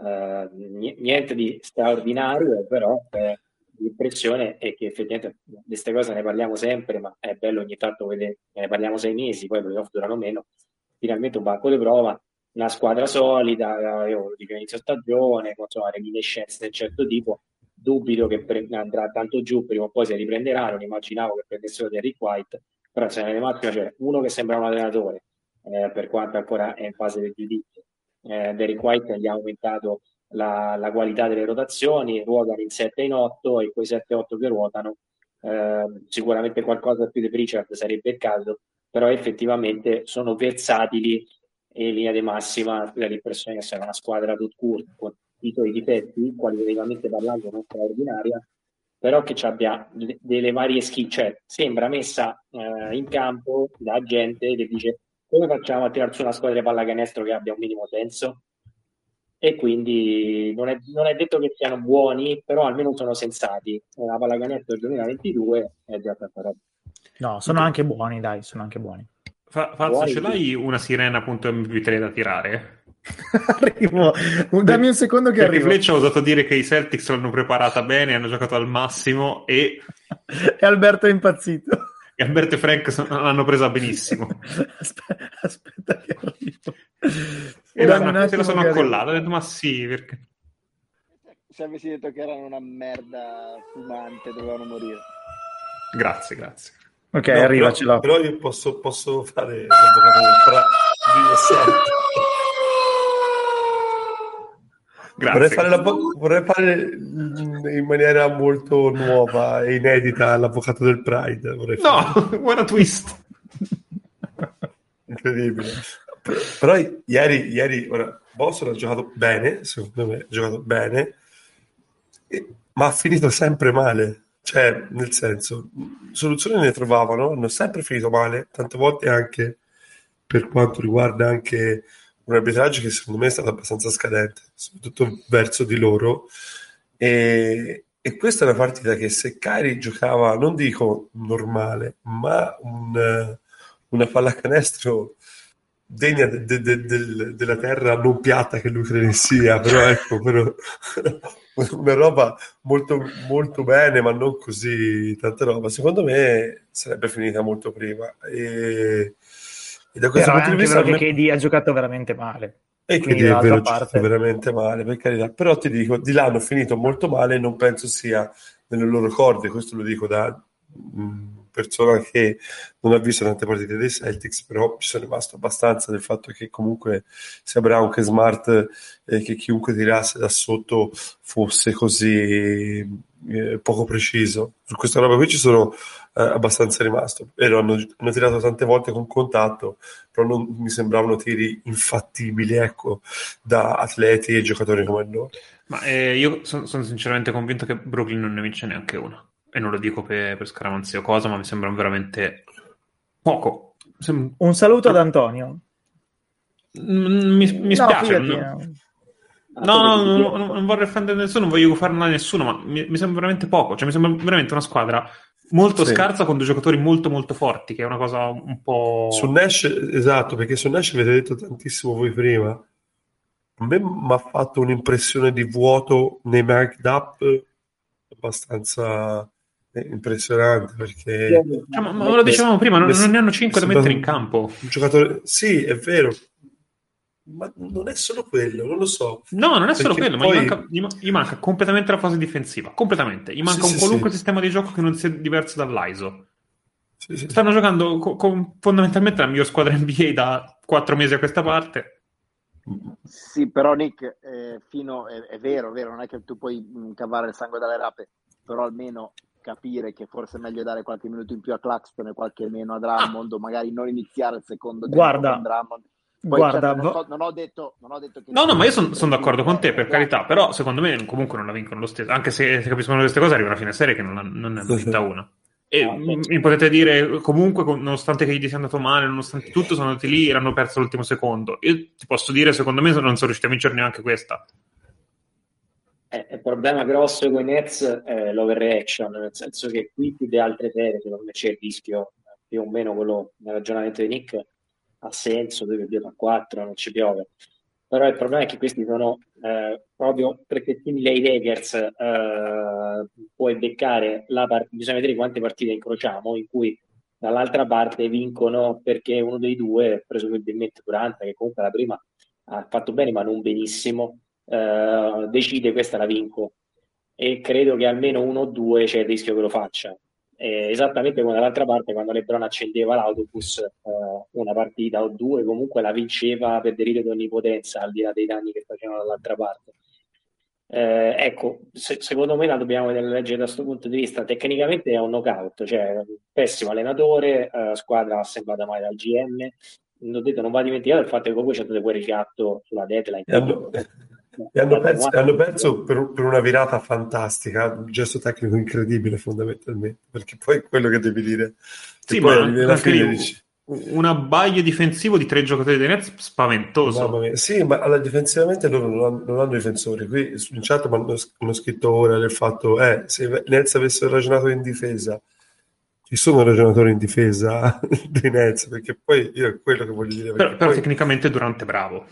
eh, niente di straordinario, però eh, l'impressione è che effettivamente di queste cose ne parliamo sempre, ma è bello ogni tanto vedere, ne parliamo sei mesi, poi i playoff durano meno, finalmente un banco di prova, una squadra solida, io dico inizio stagione, con insomma, reminiscenze di un certo tipo, dubito che pre- andrà tanto giù, prima o poi si riprenderà, non immaginavo che prendessero Derrick White, però se nelle massime c'è uno che sembra un allenatore, eh, per quanto ancora è in fase di giudizio, eh, Derrick White gli ha aumentato la, la, qualità delle rotazioni, ruotano in 7 e in 8 e quei 7 e 8 che ruotano eh, sicuramente qualcosa più di Pritchard sarebbe il caso, però effettivamente sono versatili e in linea di massima la l'impressione che sia una squadra tut court con i suoi difetti, qualitativamente parlando non straordinaria, però che abbia delle varie skill, cioè sembra messa eh, in campo da gente che dice come facciamo a tirare su una squadra di pallacanestro che abbia un minimo senso? E quindi non è, non è detto che siano buoni, però almeno sono sensati. La pallacanestro del 2022 è già tanta roba. No, sono anche buoni, dai, sono anche buoni. Fa, Fazio, ce l'hai una sirena.mp3 da tirare? Arrivo, dammi un secondo che Perché arrivo. Fletch ha osato dire che i Celtics l'hanno preparata bene, hanno giocato al massimo e, e Alberto è impazzito. E Alberto e Frank l'hanno presa benissimo. aspetta, aspetta che arrivo. E la, se la sono accollata, ho detto ma sì, perché... Se avessi detto che erano una merda fumante, dovevano morire. Grazie, grazie. Ok, No, arriva, però, ce l'ho. però io posso, posso fare l'avvocato del fra. Vorrei fare, l'avvo- vorrei fare in maniera molto nuova e inedita l'avvocato del Pride. No, buona twist. Incredibile. Però ieri, ieri ora, Boston ha giocato bene, secondo me ha giocato bene, e- ma ha finito sempre male. Cioè, nel senso, soluzioni ne trovavano, hanno sempre finito male, tante volte anche per quanto riguarda anche un arbitraggio che secondo me è stato abbastanza scadente, soprattutto verso di loro. E, e questa è una partita che se Cari giocava, non dico normale, ma un, eh, una pallacanestro degna de- de- de- del- della terra non piatta che lui crede sia, però ecco, però, una roba molto, molto bene, ma non così tanta roba. Secondo me sarebbe finita molto prima. E, e da questo Però punto di vista... vero a me- che KD ha giocato veramente male. e Quindi è vero, parte- veramente male, per carità. Però ti dico, di là hanno finito molto male e non penso sia nelle loro corde, questo lo dico da mh, persona che non ha visto tante partite dei Celtics, però ci sono rimasto abbastanza del fatto che comunque sia Brown che Smart e che chiunque tirasse da sotto fosse così eh, poco preciso. Su questa roba qui ci sono eh, abbastanza rimasto. Vero, hanno, hanno tirato tante volte con contatto, però non mi sembravano tiri infattibili, ecco, da atleti e giocatori come loro. Ma eh, io sono sinceramente convinto che Brooklyn non ne vince neanche una. E non lo dico per, per scaramanzia o cosa, ma mi sembra veramente poco. Sem- Un saluto ad Antonio. Mm, mi, mi No, spiace. eh. no, no, no, no, non vorrei offendere nessuno, non voglio fare male a nessuno, ma mi, mi sembra veramente poco. Cioè, mi sembra veramente una squadra molto Sì. scarsa con due giocatori molto, molto forti, che è una cosa un po'. Su Nash, esatto, perché su Nash avete detto tantissimo voi prima. A me mi ha fatto un'impressione di vuoto nei marked up abbastanza eh, impressionante perché Cioè, ma, ma lo dicevamo prima, non, non ne hanno cinque da mi mettere in campo. un giocatore sì è vero ma non è solo quello non lo so No, non è solo Perché quello, poi- ma gli manca, gli ma- gli manca completamente la fase difensiva. Completamente. Gli manca Sì, un sì, qualunque sì. sistema di gioco che non sia diverso dall'ISO. Sì, sì, sì. Stanno giocando co- con fondamentalmente la miglior squadra NBA da quattro mesi a questa parte. Sì, però Nick, eh, fino, è, è vero, è vero, non è che tu puoi mh, cavare il sangue dalle rape, però almeno capire che forse è meglio dare qualche minuto in più a Claxton e qualche meno a Drummond, o magari non iniziare il secondo tempo Guarda, con Drummond. Poi, guarda, certo, non, so- non ho detto, non ho detto che... No, no, ma io sono sia- d'accordo con te, per eh, carità, però secondo me comunque non la vincono lo stesso. Anche se, se capiscono queste cose, arriva una fine serie che non, non ne hanno vinta una. E Ah, mi, potete dire, comunque, nonostante che gli sia andato male, nonostante tutto, sono andati lì e hanno perso l'ultimo secondo. Io ti posso dire, secondo me, non sono riusciti a vincere neanche questa. Eh, il problema grosso con i Nets è l'overreaction, nel senso che qui più di altre serie, secondo me c'è il rischio, eh, più o meno quello nel ragionamento di Nick ha senso, 2 più 2 fa 4, non ci piove. Però il problema è che questi sono eh, proprio perché simili ai Lakers, eh, puoi beccare la partita, bisogna vedere quante partite incrociamo, in cui dall'altra parte vincono perché uno dei due, presumibilmente Durant, che comunque la prima ha fatto bene ma non benissimo, eh, decide questa la vinco e credo che almeno uno o due c'è il rischio che lo faccia. Eh, esattamente come dall'altra parte quando Lebron accendeva l'autobus eh, una partita o due comunque la vinceva per delitto di onnipotenza al di là dei danni che facevano dall'altra parte. Eh, ecco, se- secondo me la dobbiamo leggere da questo punto di vista. Tecnicamente è un knockout, cioè pessimo allenatore, eh, squadra assemblata male dal GM. Non, detto, non va dimenticato il fatto che comunque c'è stato quel ricatto sulla deadline. E allora, E hanno perso, hanno perso per, per, una virata fantastica, un gesto tecnico incredibile fondamentalmente, perché poi quello che devi dire... Sì, ma anche lì, dici, un abbaglio difensivo di tre giocatori dei Nets spaventoso. Sì, ma alla, difensivamente loro non hanno, non hanno difensori. Qui in chat hanno, hanno scritto ora del fatto eh, se Nets avessero ragionato in difesa ci sono ragionatori in difesa dei Nets perché poi io è quello che voglio dire però, però tecnicamente Durante bravo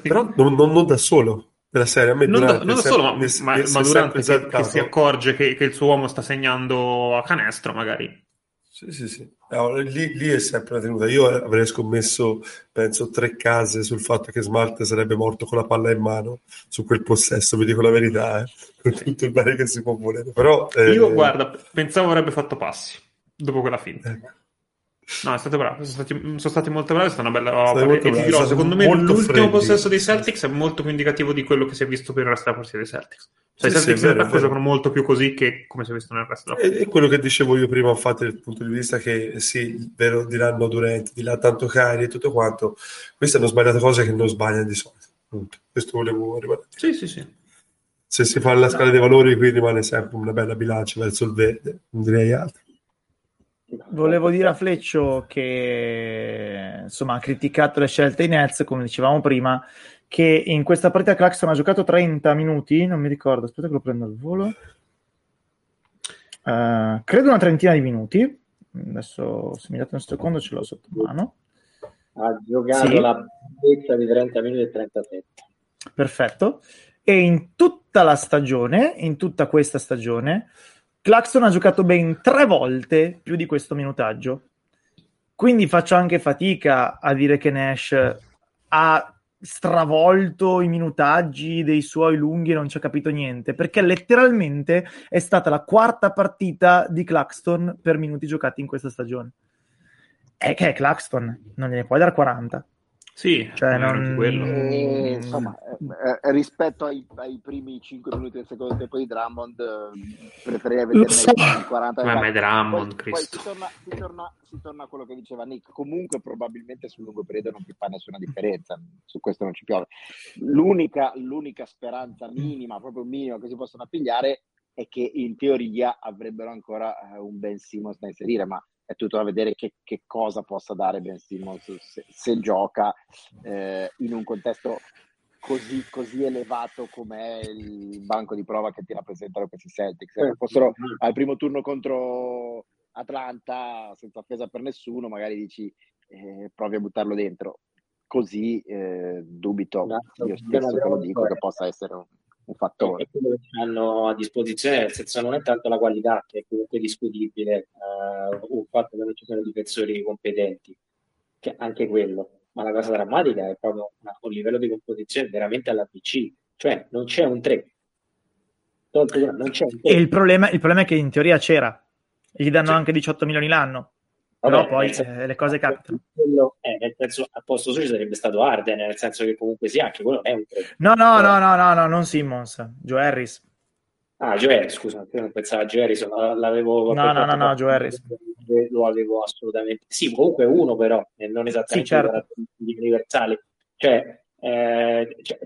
però non, non, non, da solo della serie a me non, Durante, da, non da solo ma, ma, ma Durante che, che, si accorge che, che il suo uomo sta segnando a canestro magari sì, sì, sì. Allora, lì, lì, è sempre la tenuta. Io avrei scommesso, penso, tre case sul fatto che Smart sarebbe morto con la palla in mano su quel possesso, vi dico la verità, eh. con tutto il bene che si può volere. Però, eh... Io, guarda, pensavo avrebbe fatto passi dopo quella finta. Ecco. No, è stato bravo. Sono stati, sono stati molto bravi. È stata una bella opera. E ti dirò, secondo me l'ultimo freddi. possesso dei Celtics è molto più indicativo di quello che si è visto per il resto della partita dei Celtics. Cioè, sì, i Celtics sì, in attacco giocano molto più così che come si è visto nel resto della partita. E, quello che dicevo io prima, infatti, dal punto di vista che sì, vero, diranno Durant, di là tanto cari e tutto quanto, queste hanno sbagliato cose che non sbagliano di solito. Punto. Questo volevo arrivare. Sì, sì, sì. Se si fa la scala dei valori, qui rimane sempre una bella bilancia verso il verde, non direi altro. Volevo dire a Fleccio che insomma ha criticato le scelte in Nets, come dicevamo prima, che in questa partita Claxton ha giocato 30 minuti, non mi ricordo, aspetta che lo prendo al volo. Uh, credo una trentina di minuti. Adesso se mi date un secondo ce l'ho sotto mano. Ha giocato sì. la bellezza di 30 minuti e 37. Perfetto. E in tutta la stagione, in tutta questa stagione, Claxton ha giocato ben tre volte più di questo minutaggio. Quindi faccio anche fatica a dire che Nash ha stravolto i minutaggi dei suoi lunghi e non ci ha capito niente, perché letteralmente è stata la quarta partita di Claxton per minuti giocati in questa stagione. È che è Claxton, non gliene puoi dare 40. Sì, cioè non... e, insomma, eh, eh, rispetto ai, ai, primi 5 minuti del secondo tempo di Drummond, eh, preferirei vederne so. 40 Ma Drummond, poi, poi si, torna, si, torna, si, torna, a quello che diceva Nick. Comunque, probabilmente sul lungo periodo non ti fa nessuna differenza. Su questo non ci piove. L'unica, l'unica speranza minima, proprio minima che si possono appigliare è che in teoria avrebbero ancora eh, un Ben Simmons da inserire, ma è tutto da vedere che, che cosa possa dare Ben Simmons se, se gioca eh, in un contesto così, così elevato come il banco di prova che ti rappresentano questi Celtics. Se fossero al primo turno contro Atlanta senza offesa per nessuno, magari dici eh, provi a buttarlo dentro. Così eh, dubito, io stesso te lo dico, che possa essere un, un fattore. È quello che hanno a disposizione, nel senso non è tanto la qualità che è comunque discutibile, uh, il fatto che non ci siano difensori competenti, che anche quello, ma la cosa drammatica è proprio una, un livello di composizione veramente alla PC, cioè non c'è un 3. Non c'è un 3. E il problema, il problema è che in teoria c'era, gli danno cioè, anche 18 milioni l'anno. Vabbè, però poi senso, eh, le cose capitano. Quello, eh, nel senso, a posto suo ci sarebbe stato Arden, nel senso che comunque sia, anche quello è un No, no, no, no, no, no, non Simmons, Joe Harris. Ah, Joe Harris, scusa, io non pensavo a Joe Harris, l'avevo... No, no, no, no, Joe Harris. Lo avevo assolutamente... Sì, comunque uno però, non esattamente sì, certo. universali. Cioè, eh, cioè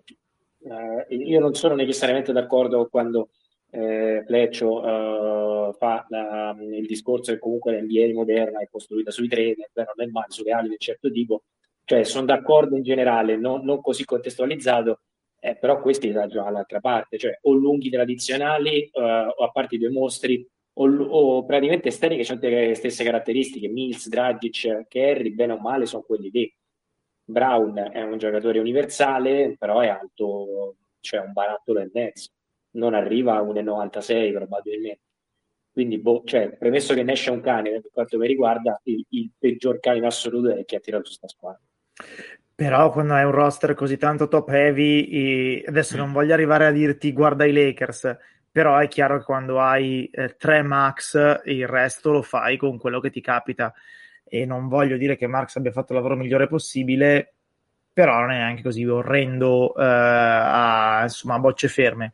eh, io non sono necessariamente d'accordo quando eh, Fleccio uh, fa la, il discorso che comunque l'NBA moderna è costruita sui treni, non nel male, sulle ali un certo tipo, cioè sono d'accordo in generale, non, non così contestualizzato, eh, però questi ragionano all'altra parte, cioè o lunghi tradizionali uh, o a parte i due mostri o, o praticamente esterni che hanno le stesse caratteristiche, Mills, Dragic, Kerry, bene o male sono quelli lì. Brown è un giocatore universale, però è alto, cioè un barattolo e mezzo non arriva a 1,96 probabilmente. Quindi, boh, cioè, premesso che Nash è un cane, per quanto mi riguarda, il, il peggior cane in assoluto è chi ha tirato questa squadra. Però quando hai un roster così tanto top heavy, adesso non voglio arrivare a dirti guarda i Lakers, però è chiaro che quando hai eh, tre max il resto lo fai con quello che ti capita e non voglio dire che Marx abbia fatto il lavoro migliore possibile, però non è neanche così orrendo eh, a, insomma, a bocce ferme.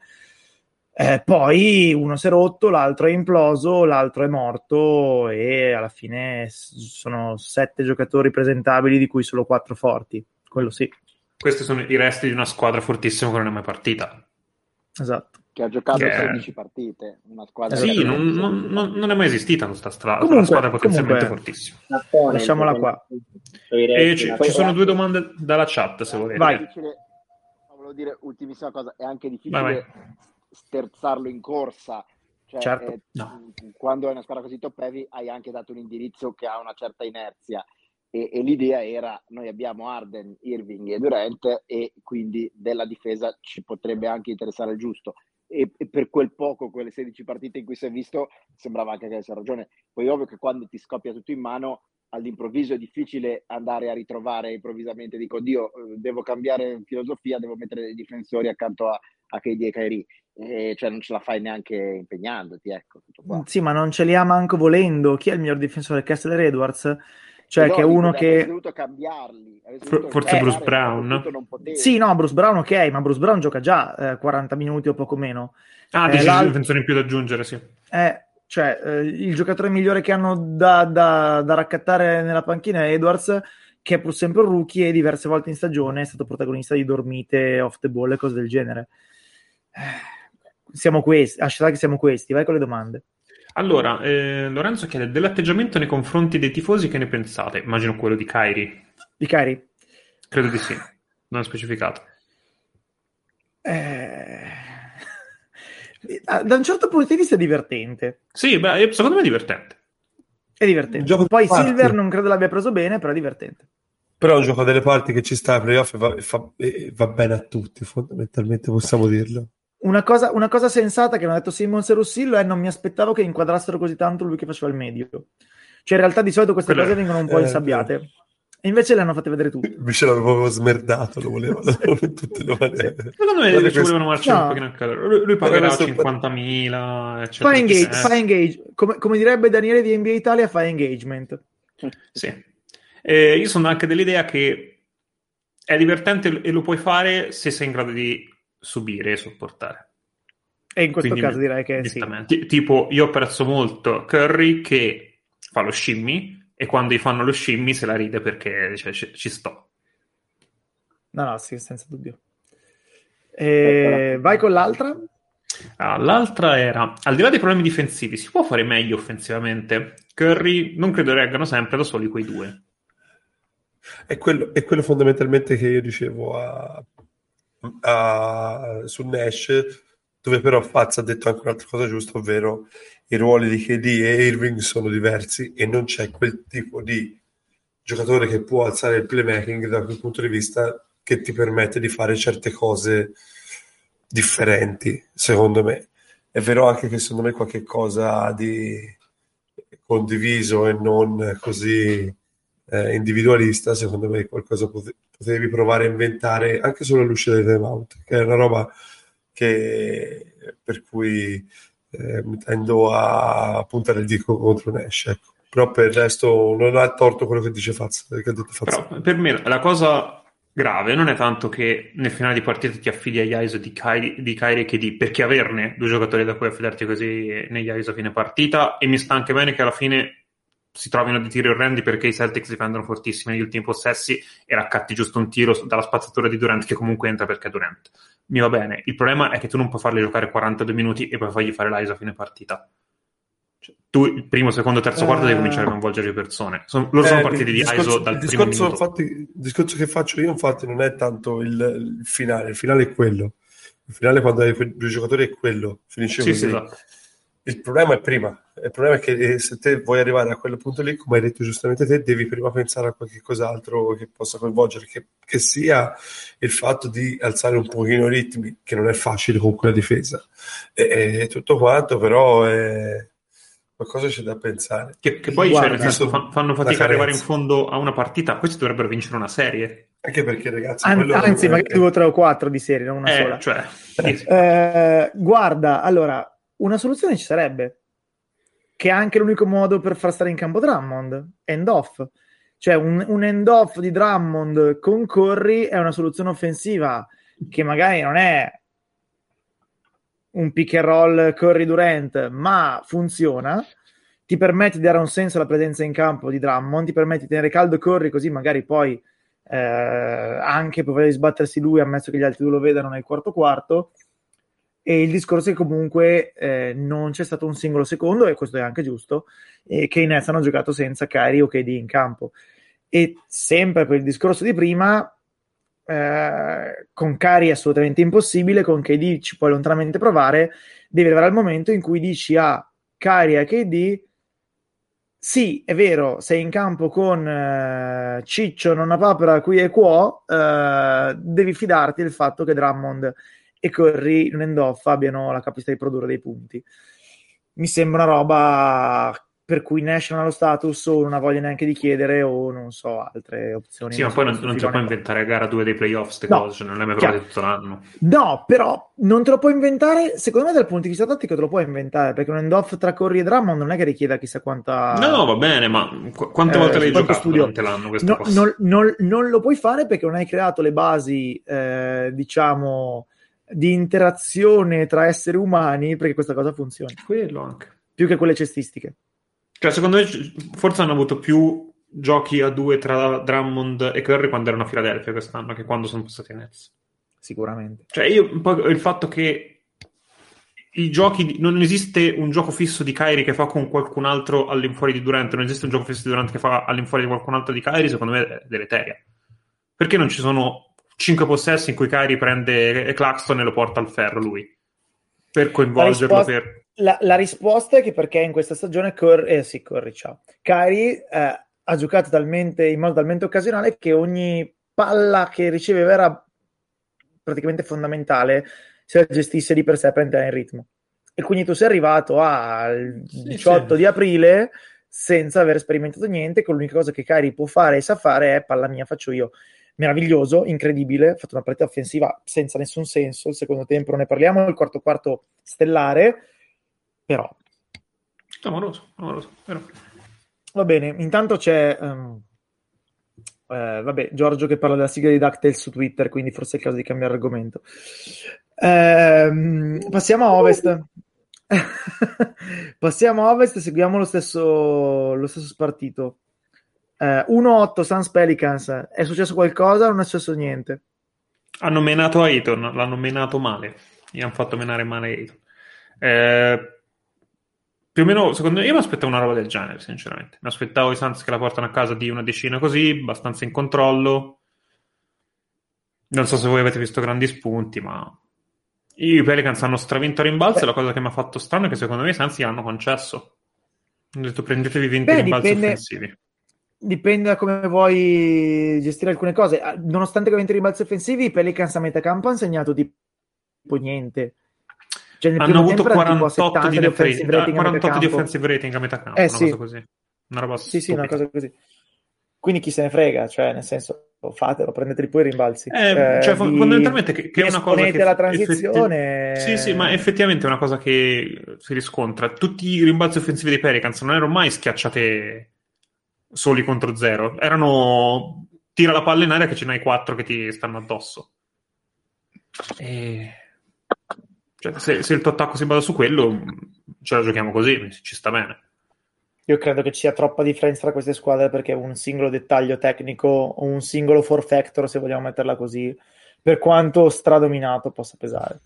Eh, poi uno si è rotto, l'altro è imploso, l'altro è morto e alla fine sono sette giocatori presentabili di cui solo quattro forti. Quello sì. questi sono i resti di una squadra fortissima che non è mai partita. Esatto. Che ha giocato Che- 16 partite, una squadra Sì, che- non, non- non- non è mai esistita questa stra- Comunque- una squadra potenzialmente comunque- fortissima. Lasciamola qua. E ci, ci sono due domande dalla chat, se volete. Vai. Difficile, volevo dire ultimissima cosa, è anche Vai, difficile sterzarlo in corsa. Cioè, Certo. eh, No. Quando è una squadra così top heavy hai anche dato un indirizzo che ha una certa inerzia e, e l'idea era noi abbiamo Arden, Irving e Durant e quindi della difesa ci potrebbe anche interessare il giusto. E, e per quel poco, quelle 16 partite in cui si è visto, sembrava anche che avesse ragione. Poi è ovvio che quando ti scoppia tutto in mano, all'improvviso è difficile andare a ritrovare improvvisamente, dico, Dio, eh, devo cambiare filosofia, devo mettere dei difensori accanto a, a KD e Kyrie. E cioè non ce la fai neanche impegnandoti, ecco. Tutto qua. Sì, ma non ce li ha manco volendo. Chi è il miglior difensore? Kessler Edwards? Cioè, No, che è uno che... dovuto cambiarli. dovuto forse cambiare, Bruce Brown? Sì, no, Bruce Brown ok, ma Bruce Brown gioca già eh, 40 minuti o poco meno. Ah, Eh, dici l'al- difensore in più da aggiungere, sì. Eh, cioè, eh, il giocatore migliore che hanno da, da- da raccattare nella panchina è Edwards, che è pur sempre un rookie e diverse volte in stagione è stato protagonista di dormite off the ball e cose del genere. Eh, Siamo questi, che siamo questi, vai con le domande. Allora, eh, Lorenzo chiede dell'atteggiamento nei confronti dei tifosi, che ne pensate? Immagino quello di Kairi. Di Cari? Credo di sì, non è specificato. Eh... Da un certo punto di vista è divertente. Sì, beh, eh, secondo me è divertente. È divertente. Gioco Poi. Silver non credo l'abbia preso bene, però è divertente. Però è un gioco delle parti che ci sta ai playoff e va, e fa- e va bene a tutti, fondamentalmente possiamo dirlo. Una cosa, una cosa sensata che hanno detto Simmons e Russillo è non mi aspettavo che inquadrassero così tanto lui che faceva il medio. Cioè, in realtà di solito queste Quello- cose vengono un po' eh, insabbiate. E invece le hanno fatte vedere tutte. Invece l'avevo smerdato, lo volevano in tutte le maniere. Secondo me Guarda ci questo- volevano marciare No. un pochino a calore. Lui, lui pagherà questo- 50.000, eccetera. Fa engage, Eh, fa engage. Come, come direbbe Daniele di NBA Italia, fa engagement. Sì. Eh, io sono anche dell'idea che è divertente e lo puoi fare se sei in grado di subire e sopportare. E in questo Quindi, caso direi che sì. Ti- Tipo, io apprezzo molto Curry che fa lo shimmy e quando gli fanno lo shimmy se la ride perché cioè, ci, ci sto. No, no, sì, senza dubbio. Eh, vai con l'altra? Ah, l'altra era, al di là dei problemi difensivi, si può fare meglio offensivamente? Curry non credo reggano sempre da soli quei due. È quello, è quello fondamentalmente che io dicevo a, a- su Nash, dove però Faz ha detto anche un'altra cosa giusta, ovvero i ruoli di KD e Irving sono diversi e non c'è quel tipo di giocatore che può alzare il playmaking da quel punto di vista che ti permette di fare certe cose differenti, secondo me. È vero anche che secondo me qualche cosa di condiviso e non così eh, individualista, secondo me qualcosa pote- potevi provare a inventare anche solo all'uscita dei timeout, che è una roba che, per cui eh, mi tendo a puntare il dito contro Nash. Ecco. Però per il resto non ha torto quello che dice Faz, che ha detto Faz. Però per me la cosa grave non è tanto che nel finale di partita ti affidi agli ISO di Kyrie, di Kyrie e KD, perché averne due giocatori da cui affidarti così negli ISO a fine partita, e mi sta anche bene che alla fine si trovino dei tiri orrendi perché i Celtics difendono fortissimi negli ultimi possessi e raccatti giusto un tiro dalla spazzatura di Durant che comunque entra perché è Durant. Mi va bene. Il problema è che tu non puoi farli giocare 42 minuti e poi fargli fare l'ISO a fine partita. Cioè, tu il primo, secondo, terzo, quarto Eh. devi cominciare a coinvolgere le persone. Sono- loro sono Eh, partiti il di discorso- ISO dal primo discorso, minuto. infatti, il discorso che faccio io infatti non è tanto il, il finale, il finale è quello. Il finale quando hai due giocatori è quello, finisce Sì, così. sì, esatto. Il problema è prima, il problema è che eh, se te vuoi arrivare a quel punto lì, come hai detto giustamente te, devi prima pensare a qualche cos'altro che possa coinvolgere, che, che sia il fatto di alzare un pochino i ritmi, che non è facile con quella difesa. E, e tutto quanto, però è qualcosa c'è da pensare. Che, che poi Guarda, cioè, nel senso, fa- fanno fatica ad arrivare in fondo a una partita, questi dovrebbero vincere una serie. Anche perché, ragazzi, An- anzi, è- magari due o tre o quattro di serie, non una Eh, sola. cioè, Eh, guarda, allora, una soluzione ci sarebbe, che è anche l'unico modo per far stare in campo Drummond, end off. Cioè un, un end off di Drummond con Curry è una soluzione offensiva che magari non è un pick and roll Curry Durant, ma funziona. Ti permette di dare un senso alla presenza in campo di Drummond, ti permette di tenere caldo Curry così magari poi eh, anche voler sbattersi lui, ammesso che gli altri due lo vedano nel quarto quarto. E il discorso è che comunque eh, non c'è stato un singolo secondo, e questo è anche giusto, e che i Nets hanno giocato senza Kyrie o KD in campo. E sempre per il discorso di prima, eh, con Cari è assolutamente impossibile, con KD ci puoi lontanamente provare, devi arrivare al momento in cui dici a ah, e KD sì, è vero, sei in campo con eh, Ciccio, nonna papera, qui e qua, eh, devi fidarti del fatto che Drummond e Curry in end off abbiano la capacità di produrre dei punti. Mi sembra una roba per cui Nash non ha lo status o non ha voglia neanche di chiedere o non so, altre opzioni. Sì, ma poi non, non ti puoi inventare a gara 2 dei playoff, queste no, cose, cioè non le hai mai provate tutto l'anno. No, però non te lo puoi inventare, secondo me dal punto di vista tattico te lo puoi inventare, perché un end-off tra Corri e Drummond non è che richieda chissà quanta... No, va bene, ma qu- quante eh, volte l'hai giocato studio. durante l'anno no, non, non, non, lo puoi fare perché non hai creato le basi, eh, diciamo, di interazione tra esseri umani perché questa cosa funzioni. Quello anche. Più che quelle cestistiche. Cioè, secondo me, forse hanno avuto più giochi a due tra Drummond e Curry quando erano a Philadelphia quest'anno che quando sono passati a Nets. Sicuramente. Cioè, io poi il fatto che i giochi non esiste un gioco fisso di Kyrie che fa con qualcun altro all'infuori di Durant, non esiste un gioco fisso di Durant che fa all'infuori di qualcun altro di Kyrie, secondo me è deleteria. Perché non ci sono cinque possessi in cui Kyrie prende Claxton e lo porta al ferro lui? Per coinvolgerlo, risposta... per la, la, risposta è che perché in questa stagione Curry, eh sì, Curry, ciao. Kyrie eh, ha giocato talmente, in modo talmente occasionale che ogni palla che riceveva era praticamente fondamentale se la gestisse di per sé per entrare in ritmo. E quindi tu sei arrivato al 18 sì. di aprile senza aver sperimentato niente, con l'unica cosa che Kyrie può fare e sa fare è palla mia, faccio io. Meraviglioso, incredibile, ha fatto una partita offensiva senza nessun senso, il secondo tempo non ne parliamo, il quarto quarto stellare, però... Amoroso, amoroso, vero. Va bene, intanto c'è... Um, eh, vabbè, Giorgio che parla della sigla di DuckTales su Twitter, quindi forse è il caso di cambiare argomento. Eh, passiamo a Ovest. passiamo a Ovest e seguiamo lo stesso, lo stesso spartito. Eh, 1-8 Sans Pelicans. È successo qualcosa o non è successo niente? Hanno menato Aiton, l'hanno menato male. Gli hanno fatto menare male Aiton. Eh, più o meno, secondo me, io mi aspettavo una roba del genere, sinceramente. Mi aspettavo i Suns che la portano a casa di una decina così, abbastanza in controllo. Non so se voi avete visto grandi spunti, ma i Pelicans hanno stravinto a rimbalzo e la cosa che mi ha fatto strano è che secondo me i Suns gli hanno concesso. Hanno detto prendetevi 20 Beh, rimbalzi dipende, offensivi. Dipende da come vuoi gestire alcune cose. Nonostante che 20 rimbalzi offensivi, i Pelicans a metà campo hanno segnato tipo niente cioè, hanno avuto 48 di, rating, rating 48 di offensive rating a metà campo, eh, una sì. cosa così. Una roba sì, sì, una cosa così. Quindi chi se ne frega, cioè nel senso fatelo, prendeteli poi i rimbalzi. Eh, eh, cioè, vi, fondamentalmente che, che è una cosa che la transizione. Effetti... Sì, sì, ma effettivamente è una cosa che si riscontra. Tutti i rimbalzi offensivi dei Pelicans non erano mai schiacciate soli contro zero, erano tira la palla in aria che ce n'hai quattro che ti stanno addosso. E cioè, se, se, il tuo attacco si basa su quello, ce la giochiamo così, ci sta bene. Io credo che ci sia troppa differenza tra queste squadre perché un singolo dettaglio tecnico o un singolo for factor, se vogliamo metterla così, per quanto stradominato possa pesare.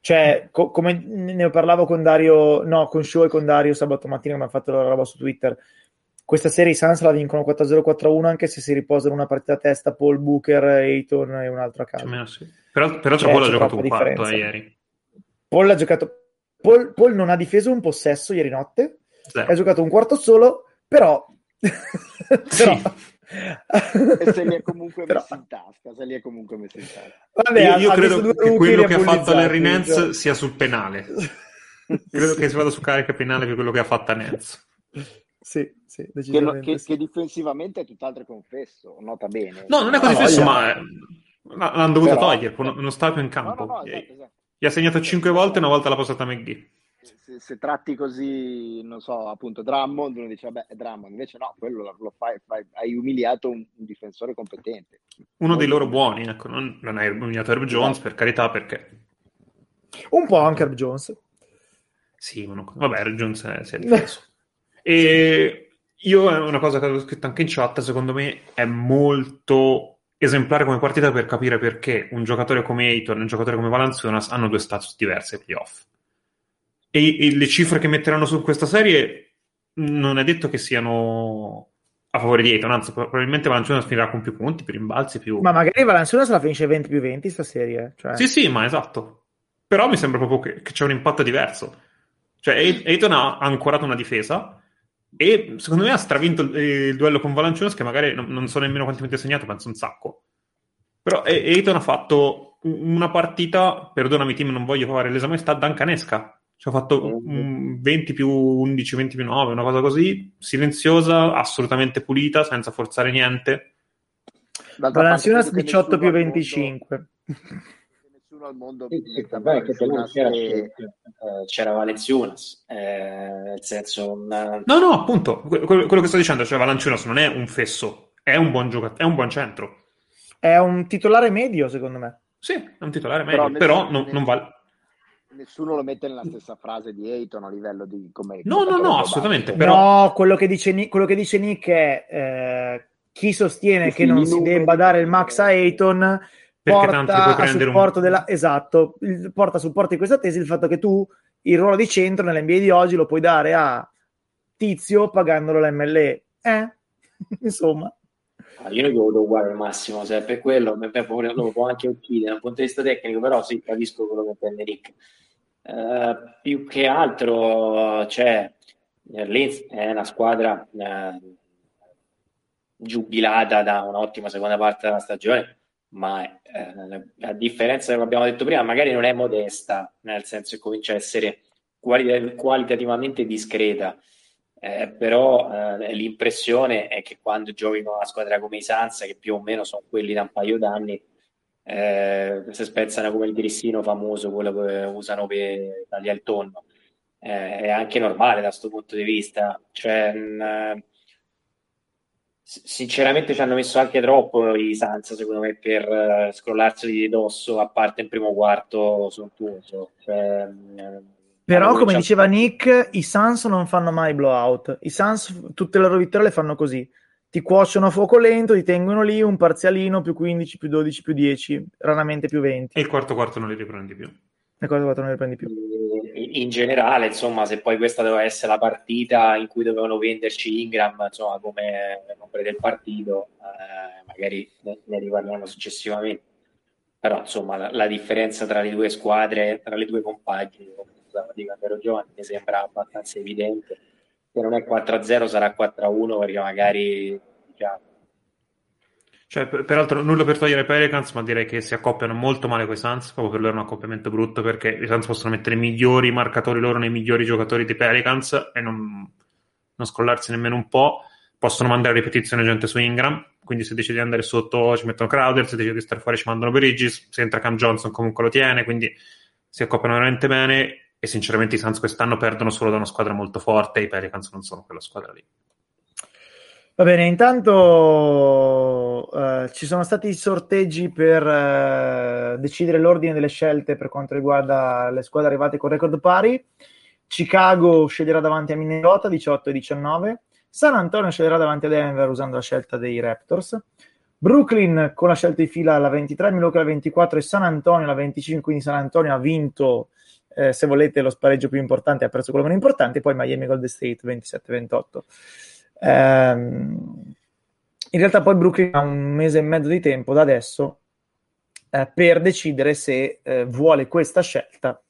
Cioè, co- come ne parlavo con Dario, no, con Show e con Dario sabato mattina, che mi ha fatto la roba su Twitter. Questa serie i Suns la vincono 4-0-4-1 anche se si riposano una partita a testa Paul Booker, Ayton e un altro a caso. Cioè, sì. Però, però cioè, Paul ha giocato un quarto eh, ieri. Paul ha giocato. Paul, Paul, non ha difeso un possesso ieri notte. Sì. Ha giocato un quarto solo, però. però... e se li è comunque però... in tasca. Se li è comunque messo in tasca. Vabbè, io, io credo che quello che ha fatto Larry Nance cioè. sia sul penale. credo che si vada su carica penale per quello che ha fatto a Nance. Sì, sì, che, che, sì. che, difensivamente è tutt'altro confesso, nota bene. No, non è così fesso, ma l'hanno dovuto Però... togliere, non sta più in campo. No, no, no, esatto, esatto. Gli ha segnato 5 volte e una volta l'ha passata McGee. Se, se, tratti così, non so, appunto Drummond, uno dice, vabbè, è Drummond, invece no, quello lo fai, fai hai umiliato un, un, difensore competente. Uno dei loro buoni, ecco, non, non hai umiliato Herb Jones, per carità, perché... Un po' anche Herb Jones. Sì, uno, vabbè, Herb Jones si è difeso. e io, è una cosa che avevo scritto anche in chat, secondo me è molto esemplare come partita per capire perché un giocatore come Ayton e un giocatore come Valanciunas hanno due status diversi ai playoff. E, e le cifre che metteranno su questa serie non è detto che siano a favore di Ayton, anzi probabilmente Valanciunas finirà con più punti, più rimbalzi, più... Ma magari Valanciunas la finisce 20 più 20 sta serie. Cioè... Sì, sì, ma esatto. Però mi sembra proprio che, che c'è un impatto diverso. Cioè, Ayton ha ancorato una difesa e secondo me ha stravinto il, il duello con Valanciunas che magari non, non so nemmeno quanti punti ha segnato, penso un sacco. Però Ayton ha fatto una partita, perdonami team, non voglio fare l'esame, sta dancanesca. Ci ha fatto um, 20 più 11, 20 più 9, una cosa così, silenziosa, assolutamente pulita, senza forzare niente. Valanciunas 18 più 25. Nessuno al mondo sì, sì, beh, che c'era, che... c'era Valanciunas, eh, nel senso... Una... No, no, appunto, quello, quello, che sto dicendo, cioè Valanciunas non è un fesso, è un buon giocatore, è un buon centro. È un titolare medio, secondo me. Sì, è un titolare medio, però, però non, non vale nessuno lo mette nella stessa frase di Ayton a livello di come no no no assolutamente però... no quello che dice Nick, quello che dice Nick è eh, chi sostiene che non si debba dare il max a Ayton porta a supporto un... della esatto il, porta a supporto di questa tesi il fatto che tu il ruolo di centro nell'NBA di oggi lo puoi dare a Tizio pagandolo l'MLE eh? Insomma. Ah, io non gli do uguale al massimo se è per quello lo può anche uccidere dal punto di vista tecnico però sì capisco quello che prende Nick eh, più che altro cioè, Linz è una squadra eh, giubilata da un'ottima seconda parte della stagione, ma eh, a differenza di quello abbiamo detto prima, magari non è modesta, nel senso che comincia a essere quali- qualitativamente discreta. Eh, però eh, l'impressione è che quando giochi con una squadra come i Sans, che più o meno sono quelli da un paio d'anni, eh, si spezzano come il grissino famoso, quello che usano per tagliare il tonno. Eh, è anche normale da questo punto di vista. Cioè, mh, sinceramente ci hanno messo anche troppo i Sans, secondo me, per uh, scrollarsi di dosso, a parte il primo quarto sontuoso. Cioè, mh, però, come diceva Nick, i Sans non fanno mai blowout. I Sans, tutte le loro vittorie le fanno così ti cuociono a fuoco lento, ti tengono lì un parzialino più 15, più 12, più 10, raramente più 20. E il quarto quarto non li riprendi più. Il quarto quarto non li riprendi più. In generale, insomma, se poi questa doveva essere la partita in cui dovevano venderci Ingram, insomma, come nombre del partito, eh, magari ne, ne riparliamo successivamente. Però, insomma, la, la, differenza tra le due squadre, tra le due compagini, di quando ero giovane, mi sembra abbastanza evidente se non è 4-0 sarà 4-1 perché magari già... Cioè, per, peraltro nulla per togliere i Pelicans, ma direi che si accoppiano molto male con i Suns, proprio per loro è un accoppiamento brutto perché i Suns possono mettere i migliori marcatori loro nei migliori giocatori dei Pelicans e non, non scrollarsi nemmeno un po'. Possono mandare ripetizione gente su Ingram, quindi se decidi di andare sotto ci mettono Crowder, se decidi di stare fuori ci mandano Bridges, se entra Cam Johnson comunque lo tiene, quindi si accoppiano veramente bene e sinceramente i Suns quest'anno perdono solo da una squadra molto forte i Pelicans non sono quella squadra lì. Va bene, intanto uh, ci sono stati i sorteggi per uh, decidere l'ordine delle scelte per quanto riguarda le squadre arrivate con record pari. Chicago sceglierà davanti a Minnesota 18 e 19. San Antonio sceglierà davanti a Denver usando la scelta dei Raptors. Brooklyn con la scelta di fila alla 23, Milwaukee alla 24 e San Antonio alla 25, quindi San Antonio ha vinto eh, se volete lo spareggio più importante ha perso quello meno importante, poi Miami Golden State 27-28. Ehm, in realtà poi Brooklyn ha un mese e mezzo di tempo da adesso eh, per decidere se eh, vuole questa scelta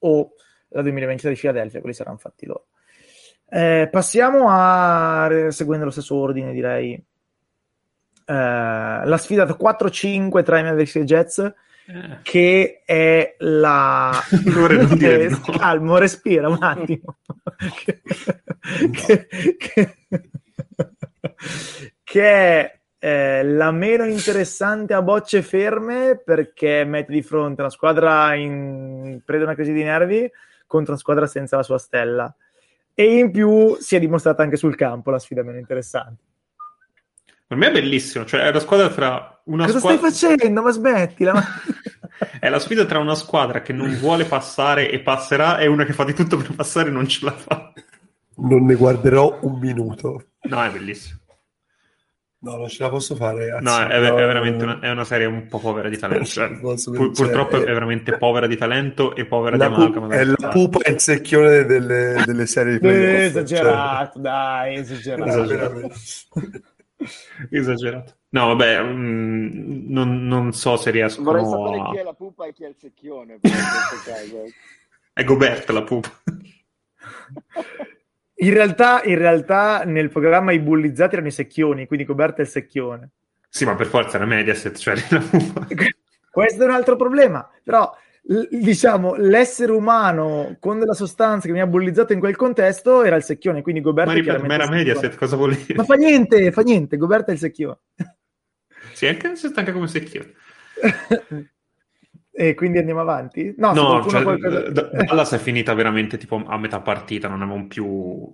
o la 2020 di Philadelphia, quelli saranno fatti loro. Eh, passiamo a, seguendo lo stesso ordine direi, eh, la sfida 4-5 tra i Mavericks e i Jets. Che è la... dire, no. Calmo, respira un attimo. che, che, che, è eh, la meno interessante a bocce ferme perché mette di fronte una squadra in preda una crisi di nervi contro una squadra senza la sua stella. E in più si è dimostrata anche sul campo la sfida meno interessante. Per me è bellissimo, cioè è una squadra tra una Cosa squadra... stai facendo? Ma smettila! Ma... è la sfida tra una squadra che non vuole passare e passerà e una che fa di tutto per passare e non ce la fa. Non ne guarderò un minuto. No, è bellissimo. No, non ce la posso fare. Ragazzi. No, è, No, è veramente una, è una serie un po' povera di talento. Cioè, pur- purtroppo è veramente povera di talento e povera La di pu- amalgama. è la pupa e il secchione delle, delle serie di Eh, playoff. esagerato, dai, Cioè, esagerato. Esagerato. Esagerato. No, vabbè, mm, non, non so se riescono Vorrei sapere a... chi è la pupa e chi è il secchione. È Gobert la pupa. In realtà, in realtà nel programma i bullizzati erano i secchioni, quindi Coberta è il secchione. Sì, ma per forza era Mediaset, cioè la pupa. Questo è un altro problema, però diciamo l'essere umano con della sostanza che mi ha bullizzato in quel contesto era il secchione, quindi Goberto Ma ripeto, ma era. Mediaset, cosa volevi? Ma fa niente, fa niente, Goberto è il secchione. Sì, anche se sta anche come secchione. e quindi andiamo avanti? No, No, cioè, qualcosa- da- Dallas è finita veramente tipo a metà partita, non avevamo più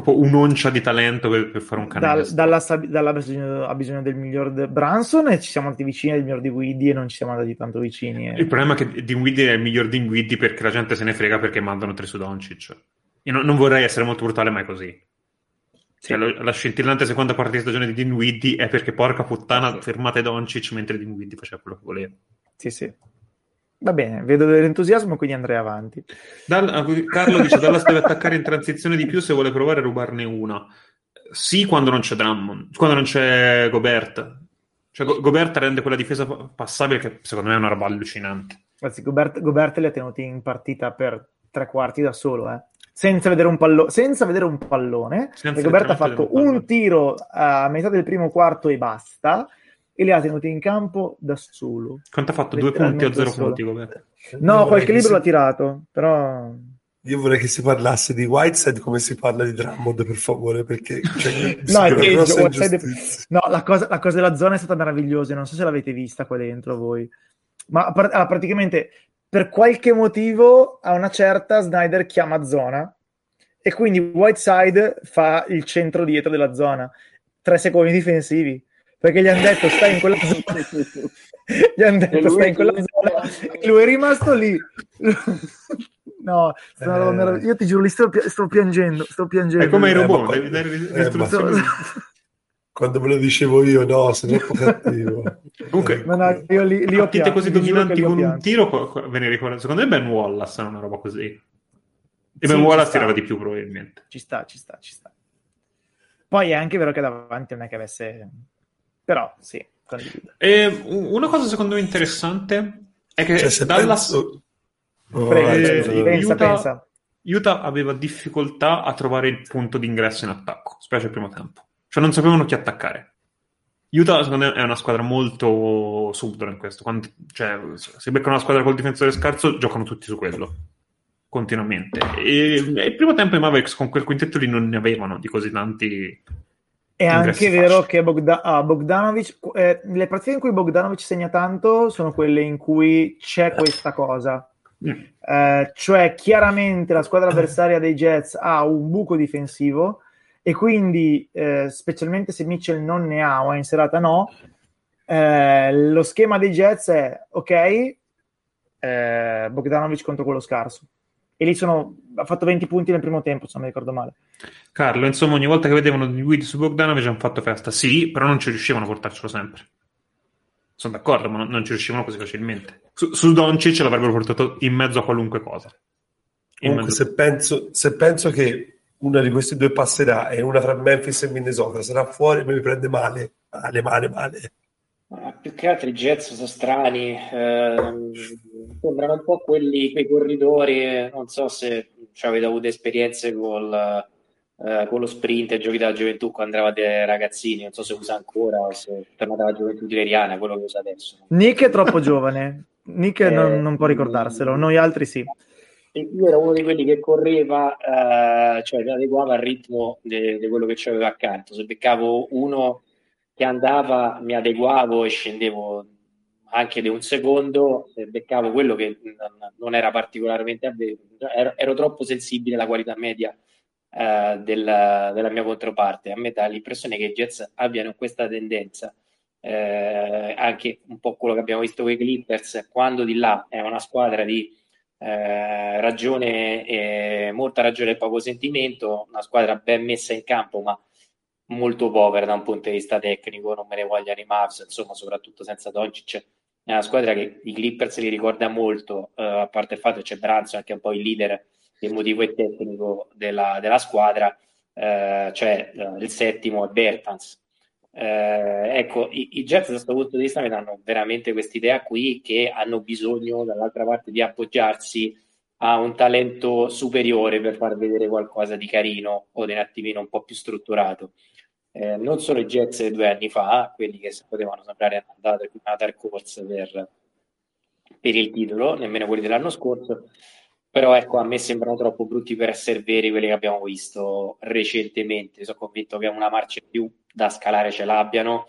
proprio un'oncia di talento per, per fare un Dal, canestro. dalla, dalla ha, bisogno, ha bisogno del miglior de- Branson e ci siamo andati vicini al miglior di Guidi e non ci siamo andati tanto vicini. e- Il problema è che Dinwiddie è il miglior Dinwiddie perché la gente se ne frega perché mandano tre su Doncic. Io non, non vorrei essere molto brutale, ma è così. Cioè, lo- la scintillante seconda parte di stagione di Dinwiddie è perché porca puttana Sì. fermate Doncic mentre Dinwiddie faceva quello che voleva. Sì, sì. Va bene, vedo dell'entusiasmo, quindi andrei avanti. Dal- Carlo dice Dallas deve attaccare in transizione di più se vuole provare a rubarne una. Sì, quando non c'è Drummond, quando non c'è Gobert. Cioè, Go- Gobert rende quella difesa pa- passabile che secondo me è una roba allucinante. Anzi, Gobert, Gobert li ha tenuti in partita per tre quarti da solo, eh. Senza vedere un, pallo- senza vedere un pallone. Senza Gobert ha fatto un un tiro a metà del primo quarto e basta. E li ha tenuti in campo da solo. Quanto ha fatto? Due punti o zero solo. punti? Io No, qualche che libro si- l'ha tirato, però... Io vorrei che si parlasse di Whiteside come si parla di Drummond, per favore, perché cioè, No, è peggio, Whiteside-. No, la cosa, la cosa della zona è stata meravigliosa, non so se l'avete vista qua dentro voi, ma ah, praticamente per qualche motivo a una certa Snyder chiama zona e quindi Whiteside fa il centro dietro della zona, tre secondi difensivi, perché gli hanno detto stai in quella zona, gli hanno detto stai in quella zona e lui è rimasto lì. No, è Eh. io ti giuro, li sto, pi- sto piangendo, sto piangendo. È come i Eh, robot, poi- devi dare eh, istruzioni. ma- Quando ve lo dicevo io, no, sei troppo cattivo. Comunque, No, no, io li, li ho partite pianto, così dominanti con un tiro, ve ne ricordo. Secondo me Ben Wallace è una roba così. E Sì, Ben ci Wallace tirava di più probabilmente. Ci sta, ci sta, ci sta. Poi è anche vero che davanti non è che avesse... Però, sì, condivido. E una cosa secondo me interessante è che Cioè, se Dallas penso- Oh, eh, pensa, Utah- pensa. Utah aveva difficoltà a trovare il punto di ingresso in attacco, specie al primo tempo. Cioè non sapevano chi attaccare. Utah secondo me è una squadra molto subdola in questo. Quando- cioè, se beccano una squadra col difensore scarso, giocano tutti su quello. Continuamente. E, e il primo tempo i Mavericks con quel quintetto lì non ne avevano di così tanti. È anche vero facili. che Bogda- ah, Bogdanovic, eh, le partite in cui Bogdanovic segna tanto sono quelle in cui c'è questa cosa. Mm. Eh, cioè chiaramente la squadra avversaria dei Jets ha un buco difensivo e quindi eh, specialmente se Mitchell non ne ha o è in serata no eh, lo schema dei Jets è ok eh, Bogdanovic contro quello scarso e lì sono ha fatto 20 punti nel primo tempo se non mi ricordo male Carlo, insomma, ogni volta che vedevano di guidi su Bogdanovic hanno fatto festa. Sì, però non ci riuscivano a portarcelo sempre. Sono d'accordo, ma non, non ci riuscivano così facilmente. Su, su Doncic l'avrebbero portato in mezzo a qualunque cosa. In Comunque, mezzo- se penso, se penso che una di questi due passerà e una tra Memphis e Minnesota sarà fuori, mi prende male, male, male, male. Ma più che altro i Jets sono strani, ehm, sembrano un po' quelli, quei corridori, non so se ci avete avuto esperienze col, eh, con lo sprint e giochi della gioventù quando eravate ragazzini, non so se usa ancora o se è tornata la gioventù tiberiana, quello che usa adesso. Nick è troppo giovane Nick Eh, non, non può ricordarselo noi altri sì Io ero uno di quelli che correva, eh, cioè adeguava al ritmo di quello che c'aveva accanto. Se beccavo uno che andava, mi adeguavo e scendevo anche di un secondo. Se beccavo quello che non- era particolarmente avve- ero, ero troppo sensibile alla qualità media eh, della, della mia controparte. A me dà l'impressione che i Jets abbiano questa tendenza. eh, anche un po' quello che abbiamo visto con i Clippers, quando di là è una squadra di eh, ragione, molta ragione e poco sentimento, una squadra ben messa in campo, ma molto povera da un punto di vista tecnico, non me ne vogliano i Mavs, insomma, soprattutto senza Doncic. È una squadra che i Clippers li ricorda molto, eh, a parte il fatto che c'è Branson, che è un po' il leader emotivo e tecnico della, della squadra, eh, cioè eh, il settimo è Bertans. Eh, ecco, i, i Jets da questo punto di vista mi danno veramente quest'idea qui che hanno bisogno dall'altra parte di appoggiarsi a un talento superiore per far vedere qualcosa di carino o di un attimino un po' più strutturato. Eh, non solo i Jets due anni fa, quelli che potevano sembrare andare una dark horse per, per il titolo, nemmeno quelli dell'anno scorso, però ecco, a me sembrano troppo brutti per essere veri quelli che abbiamo visto recentemente. Sono convinto che una marcia in più da scalare ce l'abbiano,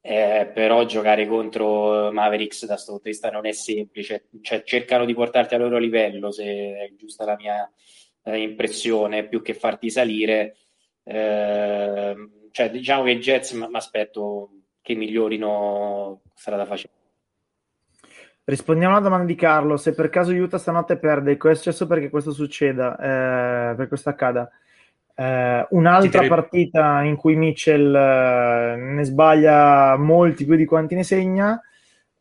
eh, però giocare contro Mavericks da questo punto di vista non è semplice. Cioè, cercano di portarti al loro livello, se è giusta la mia eh, impressione, più che farti salire. Eh, cioè, diciamo che i Jets mi aspetto che migliorino strada facile. Rispondiamo alla domanda di Carlo: se per caso Utah stanotte perde, cosa è successo perché questo succeda? Eh, per questo accada? Eh, un'altra partita in cui Mitchell eh, ne sbaglia molti più di quanti ne segna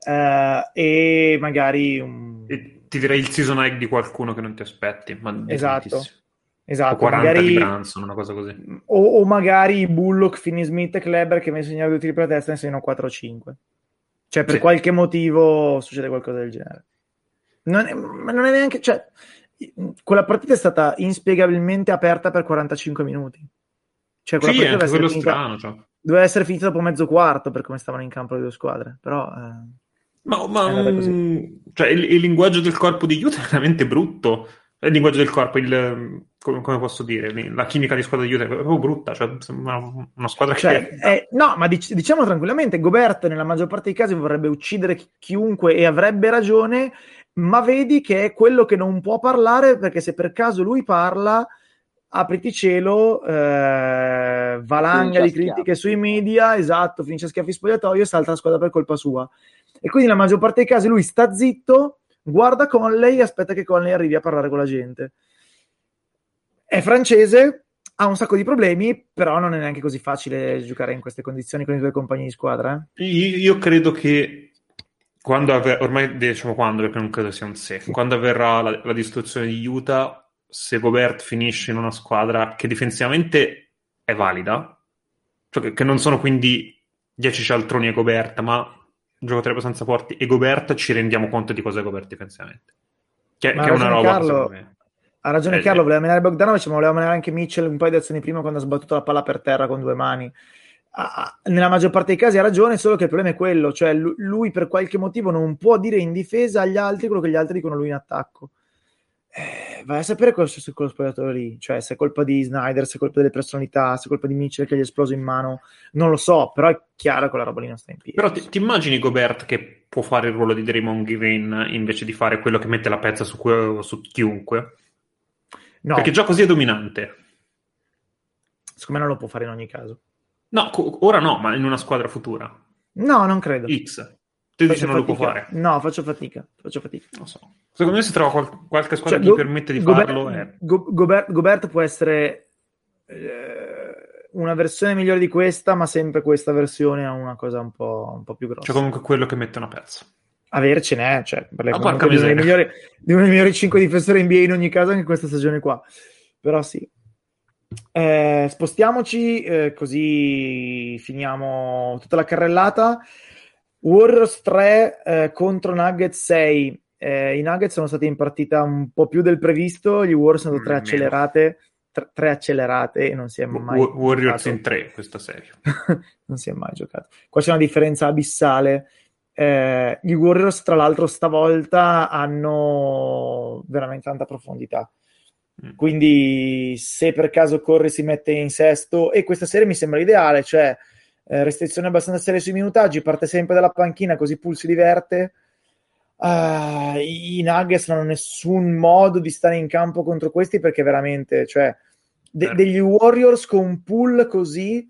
eh, e magari un... e ti direi il season egg di qualcuno che non ti aspetti esatto Esatto, o 40 magari, di Branson, una cosa così. O, o magari Bullock, Finney Smith e Kleber che mi segnano due tiri per testa e ne segnano 4 o 5. Cioè, per sì. qualche motivo succede qualcosa del genere. Non è, ma non è neanche... Cioè, quella partita è stata inspiegabilmente aperta per 45 minuti. Cioè, quella sì, partita anche quello finita, strano. Cioè. Doveva essere finita dopo mezzo quarto per come stavano in campo le due squadre. Però... Eh, ma, ma cioè, il, il, linguaggio del corpo di Utah è veramente brutto. Il linguaggio del corpo, il, come, come, posso dire, la chimica di squadra di Utah è proprio brutta, cioè una, una squadra cioè, che... Eh, no, ma dic- diciamo tranquillamente, Gobert nella maggior parte dei casi vorrebbe uccidere chi- chiunque e avrebbe ragione, ma vedi che è quello che non può parlare perché se per caso lui parla, apriti cielo, eh, valanga di critiche sui media, esatto, finisce a schiaffi spogliatoio e salta la squadra per colpa sua. E quindi nella maggior parte dei casi lui sta zitto, guarda Conley e aspetta che Conley arrivi a parlare con la gente è francese, ha un sacco di problemi, però non è neanche così facile giocare in queste condizioni con i tuoi compagni di squadra. Eh? Io, credo che quando avver- ormai diciamo quando, perché non credo sia un se, quando avverrà la, la distruzione di Utah, se Gobert finisce in una squadra che difensivamente è valida, cioè che, che non sono quindi 10 cialtroni e Gobert, ma giocatori abbastanza forti, e Gobert ci rendiamo conto di cosa è Gobert difensivamente. Che, che è una roba, Carlo, ha ragione eh, Carlo, voleva menare Bogdanovic, ma voleva menare anche Mitchell un paio di azioni prima quando ha sbattuto la palla per terra con due mani. Ah, nella maggior parte dei casi ha ragione, solo che il problema è quello, cioè lui per qualche motivo non può dire in difesa agli altri quello che gli altri dicono lui in attacco. Eh, vai a sapere cosa succede con lo spogliatore lì, cioè se è colpa di Snyder, se è colpa delle personalità, se è colpa di Mitchell che gli è esploso in mano, non lo so, però è chiaro che quella roba lì non sta in piedi. Però ti, ti immagini Gobert che può fare il ruolo di Draymond Green invece di fare quello che mette la pezza su, su chiunque? No. Perché già così è dominante. Secondo me non lo può fare in ogni caso. No, co- ora no, ma in una squadra futura. No, non credo. X. Tu dici non lo può fare? No, faccio fatica. Faccio fatica. Non so. Secondo me si trova qual- qualche squadra cioè, che gli permette di Gobert, farlo. È... Go- Gobert, Gobert, può essere eh, una versione migliore di questa, ma sempre questa versione ha una cosa un po', un po più grossa. Cioè comunque quello che mette una pezza avercene, cioè, parliamo di uno, migliori, di uno dei migliori 5 difensori NBA in ogni caso anche questa stagione qua. Però sì. Eh, spostiamoci eh, così finiamo tutta la carrellata. Warriors 3 eh, contro Nuggets 6. Eh, I Nuggets sono stati in partita un po' più del previsto, gli Warriors sono tre accelerate, tre, tre accelerate e non si è mai w- Warriors giocato. in 3 questa serie. non si è mai giocato. Qua c'è una differenza abissale eh, I Warriors, tra l'altro, stavolta hanno veramente tanta profondità. Mm. Quindi, se per caso Corri si mette in sesto, e questa serie mi sembra ideale, cioè eh, restrizione abbastanza serie sui minutaggi, parte sempre dalla panchina, così Pool si diverte. Uh, I Nuggets non hanno nessun modo di stare in campo contro questi perché veramente, cioè, de- certo. degli Warriors con un pool così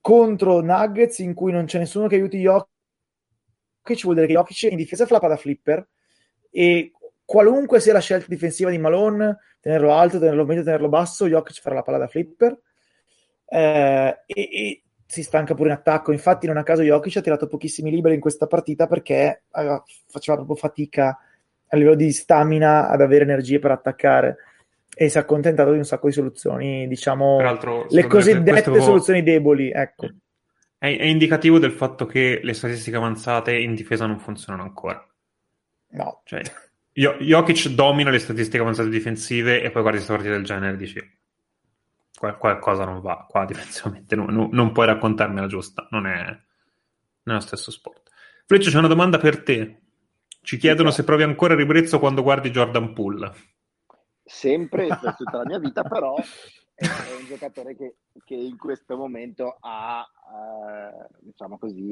contro Nuggets in cui non c'è nessuno che aiuti gli occhi Jokic vuol dire che Jokic in difesa fa la palla flipper e qualunque sia la scelta difensiva di Malone, tenerlo alto, tenerlo medio, tenerlo basso, Jokic farà la palla da flipper. eh, e, e, si stanca pure in attacco. Infatti, non a caso Jokic ha tirato pochissimi liberi in questa partita perché eh, faceva proprio fatica a livello di stamina ad avere energie per attaccare e si è accontentato di un sacco di soluzioni, diciamo, le cosiddette questo... soluzioni deboli, ecco. È, è, indicativo del fatto che le statistiche avanzate in difesa non funzionano ancora. No. Cioè, Jokic domina le statistiche avanzate difensive e poi guardi queste partite del genere e dici qual- qualcosa non va qua difensivamente, no, no, non puoi raccontarmi la giusta, non è, non è lo stesso sport. Fleccio, c'è una domanda per te. Ci chiedono se provi ancora ribrezzo quando guardi Jordan Poole. Sempre per tutta la mia vita, però è un giocatore che, che in questo momento ha, eh, diciamo così,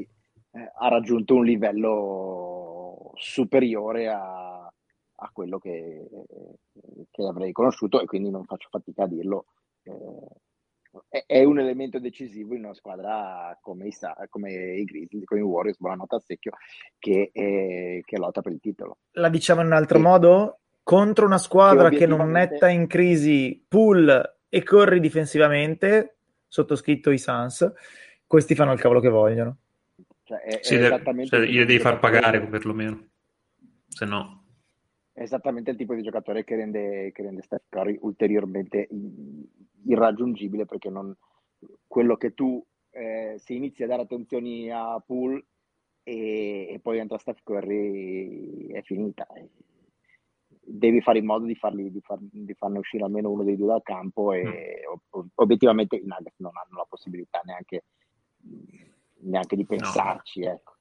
eh, ha raggiunto un livello superiore a, a quello che, che, avrei conosciuto e quindi non faccio fatica a dirlo. Eh, è, un elemento decisivo in una squadra come i, come i Grizzlies, come i Warriors, buonanotte a secchio, che, è, che, lotta per il titolo. La diciamo in un altro e, modo? Contro una squadra che, che non metta in crisi pull e corri difensivamente, sottoscritto i Suns, questi fanno il cavolo che vogliono. Cioè, è, sì, è cioè, gli devi far pagare perlomeno, se no è esattamente il tipo di giocatore che rende, che rende Steph Curry ulteriormente irraggiungibile perché non, quello che tu eh, se inizi a dare attenzioni a Poole e, e, poi entra Steph Curry è finita devi fare in modo di, farli, di, far, di farne uscire almeno uno dei due dal campo e mm. obiettivamente i Nuggets non hanno la possibilità neanche, neanche di pensarci no. ecco.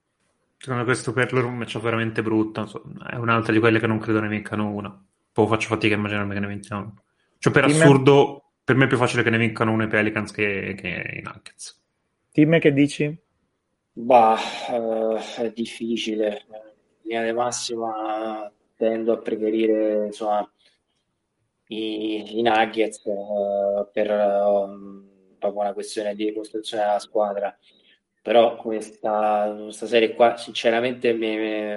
Secondo me questo per loro è un match veramente brutto. È un'altra di quelle che non credo ne vincano una. Poi faccio fatica a immaginarmi che ne vincano Cioè, per Team assurdo, per me è più facile che ne vincano uno i Pelicans che, che i Nuggets. Tim, che dici? Bah, uh, è difficile. In linea di massima tendo a preferire insomma, i, i Nuggets uh, per uh, proprio una questione di costruzione della squadra però questa, questa serie qua sinceramente mi, mi,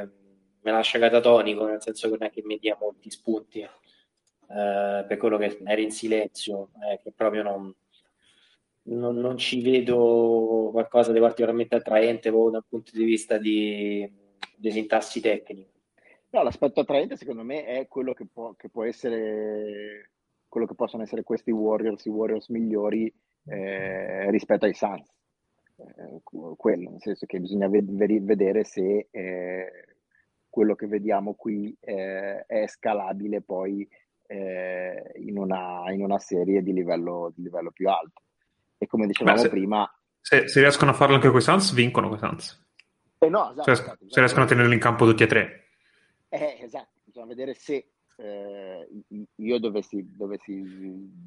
mi lascia catatonico, nel senso che non è che mi dia molti spunti eh, per quello che era in silenzio, eh, che proprio non, non, non, ci vedo qualcosa di particolarmente attraente proprio dal punto di vista di, di sintassi tecnico. No, l'aspetto attraente secondo me è quello che può, che può essere quello che possono essere questi Warriors, i Warriors migliori eh, rispetto ai Suns quello, nel senso che bisogna ved- vedere se eh, quello che vediamo qui eh, è scalabile poi eh, in una, in, una, serie di livello, di livello più alto. E come dicevamo Beh, se, prima... Se, se, riescono a farlo anche con i Suns, vincono con i Suns. Eh no, esatto, se, esatto, esatto, se riescono a tenerli in campo tutti e tre. Eh, esatto, bisogna vedere se eh, io dovessi, dovessi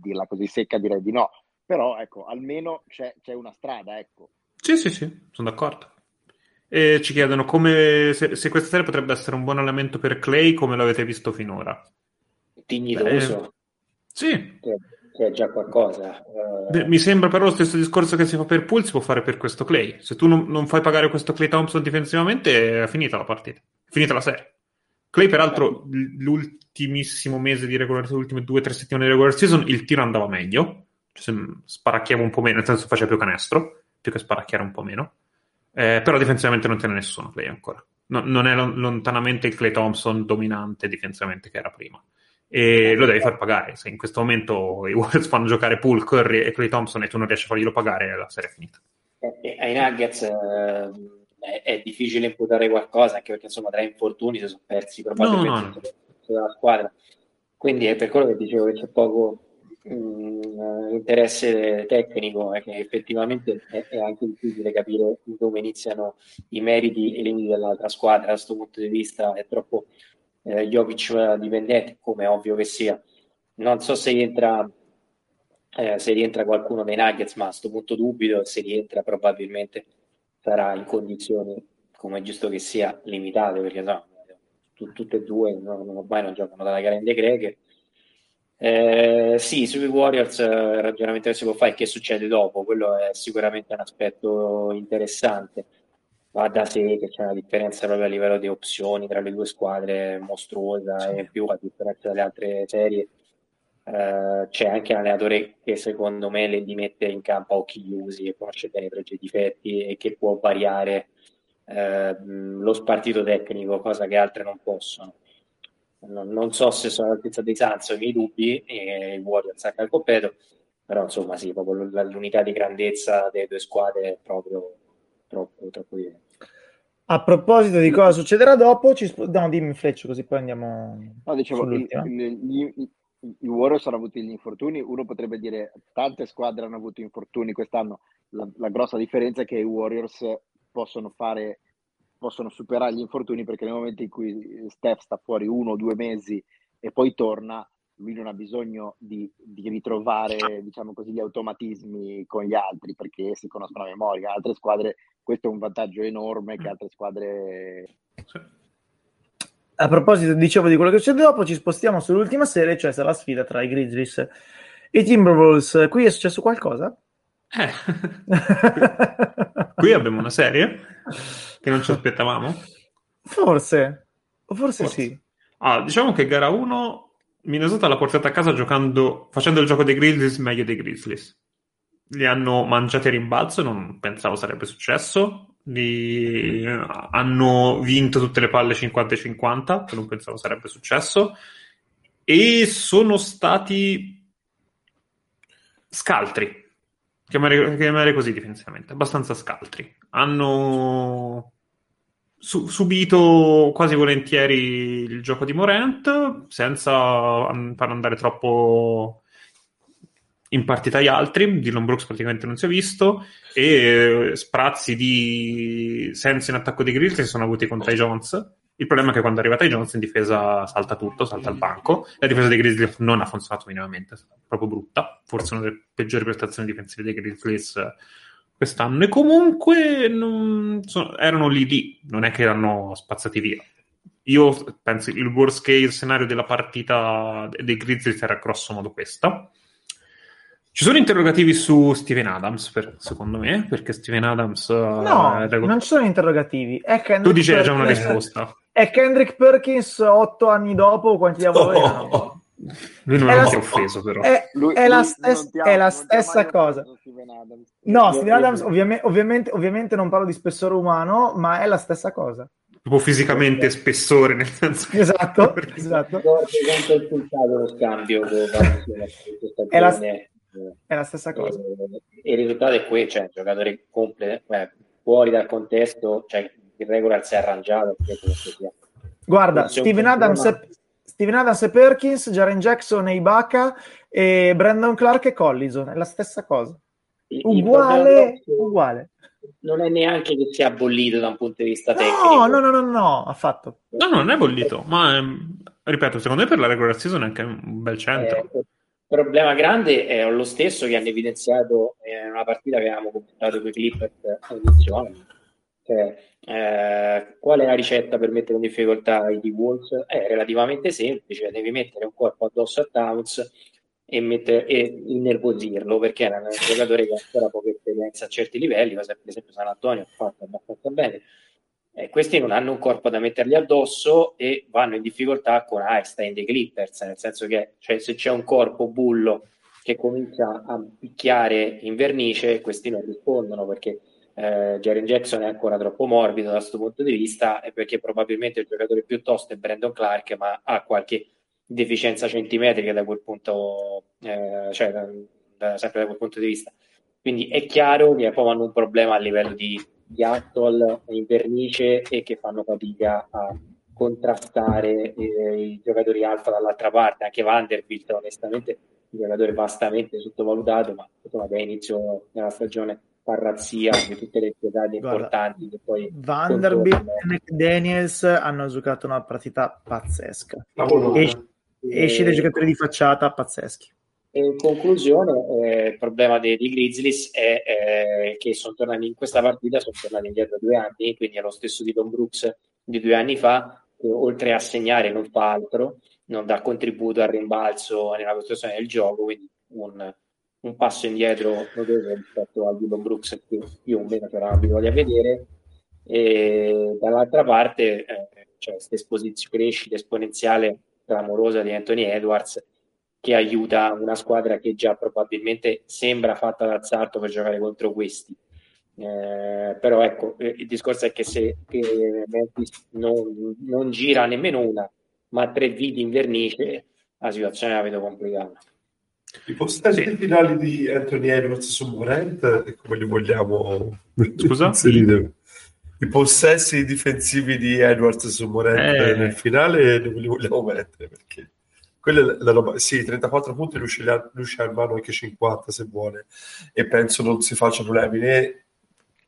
dirla così secca direi di no, però ecco, almeno c'è, c'è una strada, ecco. Sì, sì, sì, sono d'accordo. E ci chiedono come, se, se, questa serie potrebbe essere un buon allenamento per Clay, come l'avete visto finora. Dignitoso. Beh, sì. Che, che, è già qualcosa. Uh... Mi sembra però lo stesso discorso che si fa per Pool, si può fare per questo Clay. Se tu non, non fai pagare questo Clay Thompson difensivamente, è finita la partita. È finita la serie. Clay, peraltro, l'ultimissimo mese di regular le ultime due o tre settimane di regular season, il tiro andava meglio. Cioè, sparacchiava un po' meno, nel senso faceva più canestro più che sparacchiare un po' meno. Eh, però difensivamente non tiene nessuno Clay ancora. No, non è lontanamente il Clay Thompson dominante difensivamente che era prima. E lo devi far pagare. Se in questo momento i Warriors fanno giocare Pool, Curry e Clay Thompson e tu non riesci a farglielo pagare, la serie è finita. E, ai Nuggets eh, è, difficile imputare qualcosa, anche perché insomma tra infortuni si sono persi probabilmente no, no, no. squadra. Quindi è per quello che dicevo che c'è poco mh, interesse tecnico è che effettivamente è, è, anche difficile capire dove iniziano i meriti e i limiti dell'altra squadra. Da questo punto di vista è troppo eh, Jovic dipendente, come ovvio che sia. Non so se rientra, eh, se rientra qualcuno dei Nuggets, ma a questo punto dubito. Se rientra, probabilmente sarà in condizioni, come è giusto che sia, limitate, perché no, tutte e due no, ormai non giocano dalla grande greche eh, sì, sui Warriors eh, il ragionamento che si può fare è che succede dopo, quello è sicuramente un aspetto interessante. Va da sé che c'è una differenza proprio a livello di opzioni tra le due squadre mostruosa sì. e più a differenza delle altre serie. eh, c'è anche un allenatore che secondo me le li mette in campo a occhi chiusi e conosce bene i pregi e i difetti e che può variare eh, lo spartito tecnico, cosa che altre non possono. Non, non so se sono all'altezza dei Suns, ho i miei dubbi, e i Warriors anche al completo, però insomma sì, proprio l'unità di grandezza delle due squadre è proprio troppo, troppo diversa. A proposito di cosa succederà dopo, ci sp- no, dimmi Fleccio, così poi andiamo. No, dicevo, i, i, i, Warriors hanno avuto gli infortuni. Uno potrebbe dire tante squadre hanno avuto infortuni quest'anno. La, la grossa differenza è che i Warriors possono fare possono superare gli infortuni perché nel momento in cui Steph sta fuori uno o due mesi e poi torna, lui non ha bisogno di, di, ritrovare diciamo così, gli automatismi con gli altri perché si conoscono a memoria. Altre squadre, questo è un vantaggio enorme che altre squadre. A proposito, dicevo di quello che succede dopo, ci spostiamo sull'ultima serie, cioè sarà la sfida tra i Grizzlies e i Timberwolves. Qui è successo qualcosa? Eh. Qui abbiamo una serie che non ci aspettavamo. Forse, forse, forse. sì. Ah, diciamo che gara 1 Minnesota l'ha portata a casa giocando, facendo il gioco dei Grizzlies meglio dei Grizzlies. Li hanno mangiati a rimbalzo, non pensavo sarebbe successo. Li... Hanno vinto tutte le palle 50-50, che non pensavo sarebbe successo. E sono stati scaltri. Chiamare, chiamare così difensivamente, abbastanza scaltri. Hanno su- subito quasi volentieri il gioco di Morant senza far andare troppo in partita gli altri. Dylan Brooks praticamente non si è visto e sprazzi di senso in attacco di Grizzlies sono avuti con Ty Jones. Il problema è che quando è arriva Ty Jones in difesa salta tutto, salta il banco. La difesa dei Grizzlies non ha funzionato minimamente, è proprio brutta. Forse una delle peggiori prestazioni difensive dei Grizzlies quest'anno e comunque non, so, erano lì lì, non è che erano spazzati via. Io penso il worst case scenario della partita dei Grizzlies era grosso modo questa. Ci sono interrogativi su Steven Adams, per, secondo me, perché Steven Adams... No, uh, non ci sono interrogativi. tu dici già una risposta. È Kendrick Perkins otto anni dopo quanti diavolo oh, erano? Lui non è, è offeso, però. È, lui, è la, stes- è la stessa cosa. No, Steven Adams, ovviamente, ovviamente, ovviamente, non parlo di spessore umano, ma è la stessa cosa. Proprio fisicamente spessore, nel senso che... Esatto, esatto. lo scambio è la, è la stessa cosa. E, il risultato è qui, cioè, giocatore completo, eh, fuori dal contesto, cioè il regular si è arrangiato. Guarda, Steven Adams, è, Steven Adams e Perkins, Jaren Jackson e Ibaka e Brandon Clark e Collison, è la stessa cosa. Uguale, uguale. Non è neanche che sia bollito da un punto di vista tecnico. No, no, no, no, no, affatto. No, no, non è bollito, ma ehm, ripeto, secondo me per la regular season è anche un bel centro. Eh, il problema grande è lo stesso che hanno evidenziato in una partita che avevamo commentato con i Clippers all'inizio anno cioè, eh, qual è la ricetta per mettere in difficoltà i Wolves? È relativamente semplice, devi mettere un corpo addosso a Towns e, mettere, e innervosirlo perché è un giocatore che ha ancora poca esperienza a certi livelli, cosa per esempio San Antonio ha fatto abbastanza bene. Eh, questi non hanno un corpo da mettergli addosso e vanno in difficoltà con Einstein dei Clippers, nel senso che cioè, se c'è un corpo bullo che comincia a picchiare in vernice, questi non rispondono perché eh, Jaren Jackson è ancora troppo morbido da questo punto di vista e perché probabilmente il giocatore più tosto è Brandon Clark ma ha qualche deficienza centimetrica da quel punto eh, cioè da, da, sempre da quel punto di vista. Quindi è chiaro che poi hanno un problema a livello di, di Attol in vernice e che fanno fatica a contrastare eh, i giocatori alfa dall'altra parte. Anche Vanderbilt onestamente un giocatore vastamente sottovalutato ma insomma da inizio della stagione fa razzia di tutte le giocate importanti che poi Vanderbilt e Daniels hanno giocato una partita pazzesca. Esce, esce dei giocatori di facciata pazzeschi. E in conclusione eh, il problema dei, dei Grizzlies è eh, che sono tornati in questa partita sono tornati indietro due anni quindi è lo stesso di Don Brooks di due anni fa che oltre a segnare non fa altro non dà contributo al rimbalzo nella costruzione del gioco quindi un un passo indietro notevole rispetto a Dylan Brooks che più o meno c'era abituati a vedere e dall'altra parte eh, c'è questa crescita esponenziale clamorosa di Anthony Edwards che aiuta una squadra che già probabilmente sembra fatta d'azzardo per giocare contro questi. Eh, però ecco, eh, il discorso è che se che non, non, gira nemmeno una, ma tre viti in vernice, la situazione la vedo complicata. I possessi sì. finali di Anthony Edwards su Morant, come li vogliamo Scusa? I possessi difensivi di Edwards su Morant eh. nel finale dove li vogliamo mettere? Perché quella è la roba. Sì, 34 punti, riuscì a, mano anche 50 se vuole, e penso non si faccia problemi né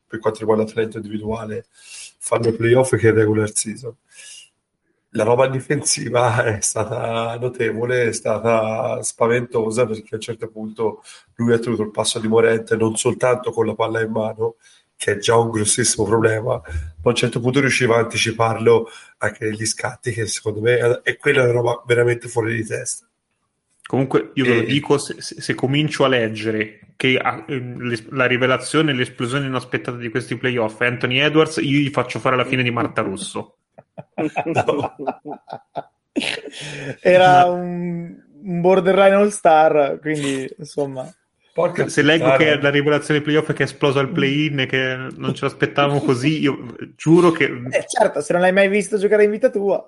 per quanto riguarda talento individuale fanno playoff che regular season. La roba difensiva è stata notevole, è stata spaventosa perché a un certo punto lui ha tenuto il passo di Morente non soltanto con la palla in mano, che è già un grossissimo problema, ma a un certo punto riusciva a anticiparlo anche negli scatti, che secondo me è quella una roba veramente fuori di testa. Comunque io ve lo dico, se, se, comincio a leggere che ehm, la rivelazione l'esplosione inaspettata di questi playoff è Anthony Edwards, io gli faccio fare la fine di Marta Russo. Era un, un borderline all star, quindi insomma... Porca se leggo cara. che la rivelazione playoff è che è esploso al play-in e che non ce l'aspettavamo così, io giuro che... Eh, certo, se non l'hai mai visto giocare in vita tua.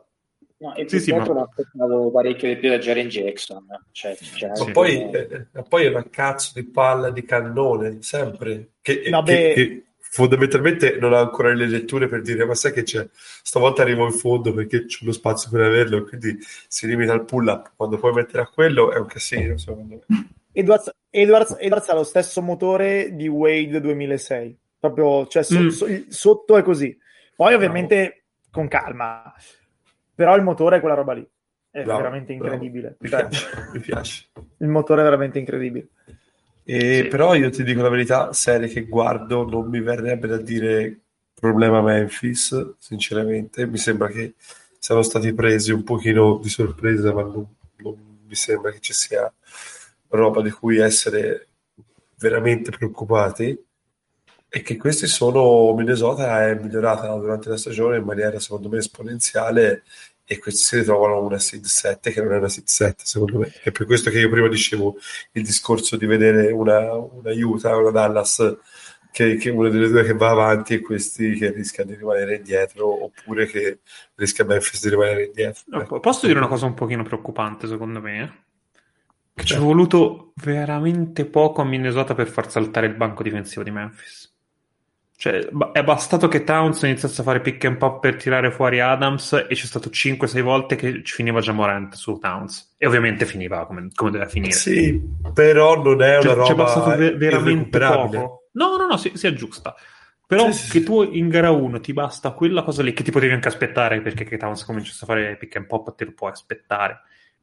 No, e sì, sì, ma... aspettavo parecchio di più da Jaren Jackson. Cioè, cioè, ma, poi, eh, poi, è una cazzo di palla di cannone, sempre. Che, no, che, che, fondamentalmente non ha ancora le letture per dire ma sai che c'è, stavolta arrivo in fondo perché c'è lo spazio per averlo, quindi si limita al pull up. Quando puoi mettere a quello è un casino, secondo me. Edwards, Edwards, Edwards ha lo stesso motore di Wade 2006, proprio cioè, so, mm. so, sotto è così. Poi ovviamente Bravo. con calma però il motore è quella roba lì. È bravo, veramente incredibile. Mi, cioè, piace, mi, piace, Il motore è veramente incredibile. E sì. Però io ti dico la verità, serie che guardo, non mi verrebbe da dire problema Memphis, sinceramente. Mi sembra che siano stati presi un pochino di sorpresa, ma non, non mi sembra che ci sia roba di cui essere veramente preoccupati e che questi sono Minnesota è migliorata durante la stagione in maniera secondo me esponenziale e questi si ritrovano una seed 7 che non è una seed 7 secondo me. È per questo che io prima dicevo il discorso di vedere una, una Utah una Dallas che, che una delle due che va avanti e questi che rischia di rimanere indietro oppure che rischia Memphis di rimanere indietro. No, posso dire una cosa un pochino preoccupante secondo me? Che ci è voluto veramente poco a Minnesota per far saltare il banco difensivo di Memphis cioè, è bastato che Towns iniziasse a fare pick and pop per tirare fuori Adams e c'è stato 5-6 volte che ci finiva già Morant su Towns. E ovviamente finiva come, come doveva finire. Sì, però non è una cioè, roba C'è bastato ve- veramente poco. No, no, no, si, si aggiusta. Però sì, che sì. tu in gara 1 ti basta quella cosa lì che ti potevi anche aspettare perché che Towns cominciasse a fare pick and pop te lo puoi aspettare.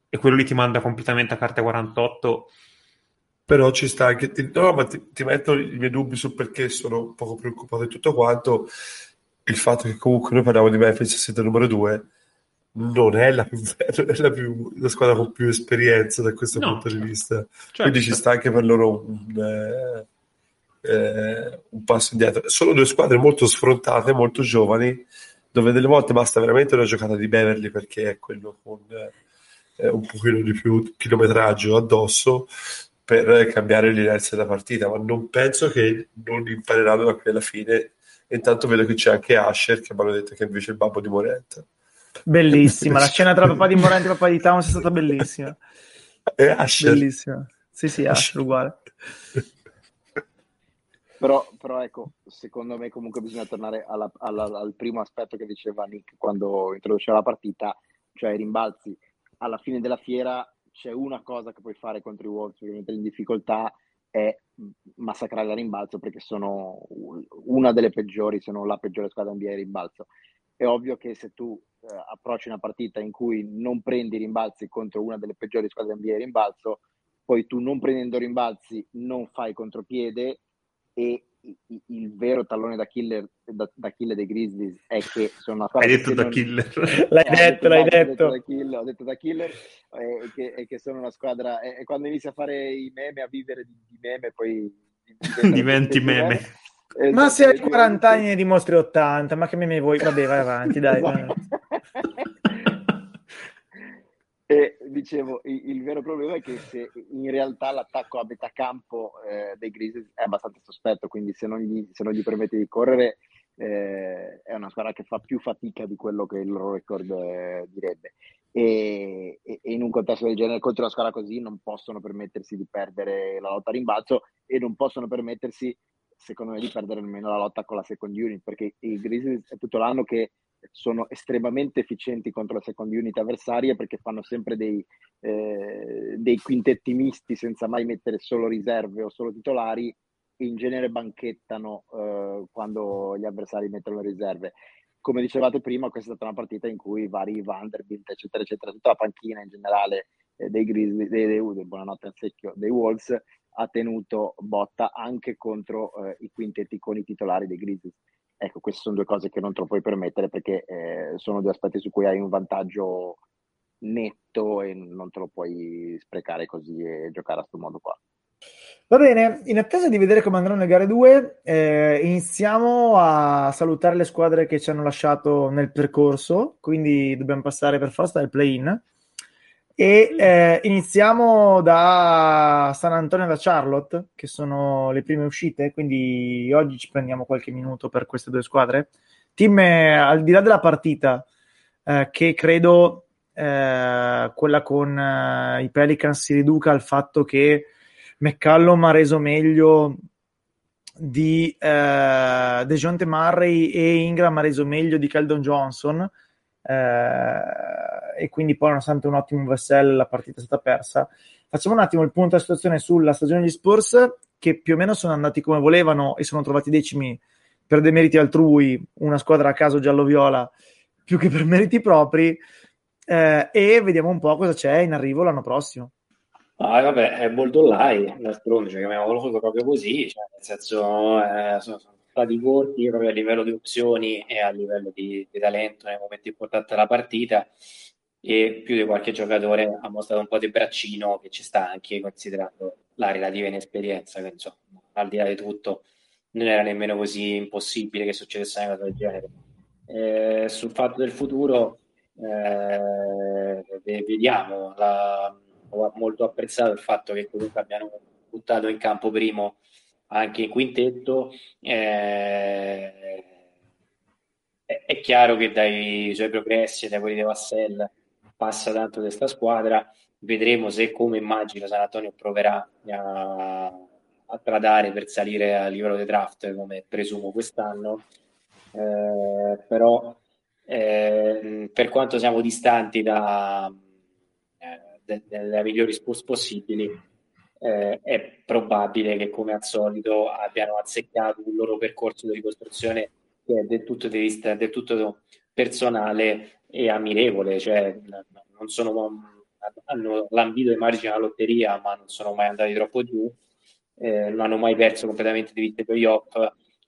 E quello lì ti manda completamente a carta 48 però ci sta anche no, ma ti, ti, metto i miei dubbi sul perché sono un poco preoccupato di tutto quanto il fatto che comunque noi parliamo di Memphis siete numero due non è la, più, è la, più, la squadra con più esperienza da questo no, punto certo. di vista certo. quindi ci sta anche per loro un, eh, eh, un passo indietro sono due squadre molto sfrontate molto giovani dove delle volte basta veramente una giocata di Beverly perché è quello con eh, un pochino di più chilometraggio addosso per cambiare l'inerzia della partita, ma non penso che non impareranno da qui alla fine. Intanto vedo che c'è anche Asher che mi hanno detto che invece è il babbo di Morente. Bellissima, la scena tra papà di Morente e papà di Towns è stata bellissima. E Asher. Bellissima. Sì, sì, Asher uguale. Però, però, ecco, secondo me comunque bisogna tornare alla, alla, al primo aspetto che diceva Nick quando introduceva la partita, cioè i rimbalzi. Alla fine della fiera c'è una cosa che puoi fare contro i Wolves per mettere in difficoltà è massacrare la rimbalzo perché sono una delle peggiori, se non la peggiore squadra NBA a rimbalzo. È ovvio che se tu eh, approcci una partita in cui non prendi rimbalzi contro una delle peggiori squadre NBA a rimbalzo, poi tu non prendendo rimbalzi non fai contropiede e il vero tallone da killer, da, da killer dei Grizzlies è che sono una squadra. Hai detto da non... killer. L'hai eh, detto, l'hai detto. detto. Kill, ho detto da killer e che, e che, sono una squadra. E, quando inizi a fare i meme, a vivere di, di meme, poi diventi meme. Esatto, ma se hai 40 anni ne dimostri 80, ma che meme vuoi? Vabbè, vai avanti, dai. e dicevo, il, il, vero problema è che se in realtà l'attacco a metà campo eh, dei Grizzlies è abbastanza sospetto, quindi se non gli, se non gli permette di correre eh, è una squadra che fa più fatica di quello che il loro record eh, direbbe. E, e, in un contesto del genere contro una squadra così non possono permettersi di perdere la lotta a rimbalzo e non possono permettersi secondo me di perdere nemmeno la lotta con la second unit perché i Grizzlies è tutto l'anno che sono estremamente efficienti contro la second unit avversaria perché fanno sempre dei, eh, dei quintetti misti senza mai mettere solo riserve o solo titolari e in genere banchettano eh, quando gli avversari mettono riserve come dicevate prima, questa è stata una partita in cui vari Vanderbilt, eccetera, eccetera, tutta la panchina in generale eh, dei Grizzly, dei, dei, dei, buonanotte al secchio, dei Wolves, ha tenuto botta anche contro eh, i quintetti con i titolari dei Grizzlies. Ecco, queste sono due cose che non te lo puoi permettere perché eh, sono due aspetti su cui hai un vantaggio netto e non te lo puoi sprecare così e giocare a questo modo qua. Va bene, in attesa di vedere come andranno le gare 2, eh, iniziamo a salutare le squadre che ci hanno lasciato nel percorso, quindi dobbiamo passare per forza dal play-in. E eh, iniziamo da San Antonio e da Charlotte, che sono le prime uscite, quindi oggi ci prendiamo qualche minuto per queste due squadre. Team, eh, al di là della partita, eh, che credo eh, quella con eh, i Pelicans si riduca al fatto che McCallum ha reso meglio di eh, DeJounte Murray e Ingram ha reso meglio di Keldon Johnson e quindi poi nonostante un ottimo Vessel la partita è stata persa. Facciamo un attimo il punto della situazione sulla stagione degli Spurs che più o meno sono andati come volevano e sono trovati decimi per dei meriti altrui una squadra a caso giallo-viola più che per meriti propri. Eh, e vediamo un po' cosa c'è in arrivo l'anno prossimo. Ah, vabbè, è Boldolai, d'altronde, cioè, chiamiamolo proprio così, cioè, nel senso, eh, sono, sono, stati corti proprio a livello di opzioni e a livello di, di talento nei momenti importanti della partita e più di qualche giocatore ha mostrato un po' di braccino che ci sta anche considerando la relativa inesperienza, che insomma, al di là di tutto non era nemmeno così impossibile che succedesse una cosa del genere. Eh, sul fatto del futuro, eh, vediamo la ho molto apprezzato il fatto che comunque abbiano buttato in campo primo anche in quintetto. Eh, è chiaro che dai suoi progressi e da quelli di Vassell passa tanto questa squadra. Vedremo se, come immagino, San Antonio proverà a, a tradare per salire a livello di draft, come presumo quest'anno. Eh, però, eh, per quanto siamo distanti da, de- delle migliori risposte possibili, eh, è probabile che come al solito abbiano azzeccato un loro percorso di ricostruzione che è del tutto, vista, del tutto personale e ammirevole, cioè non sono, hanno lambito i margini alla lotteria ma non sono mai andati troppo giù, eh, non hanno mai perso completamente di vista i playoff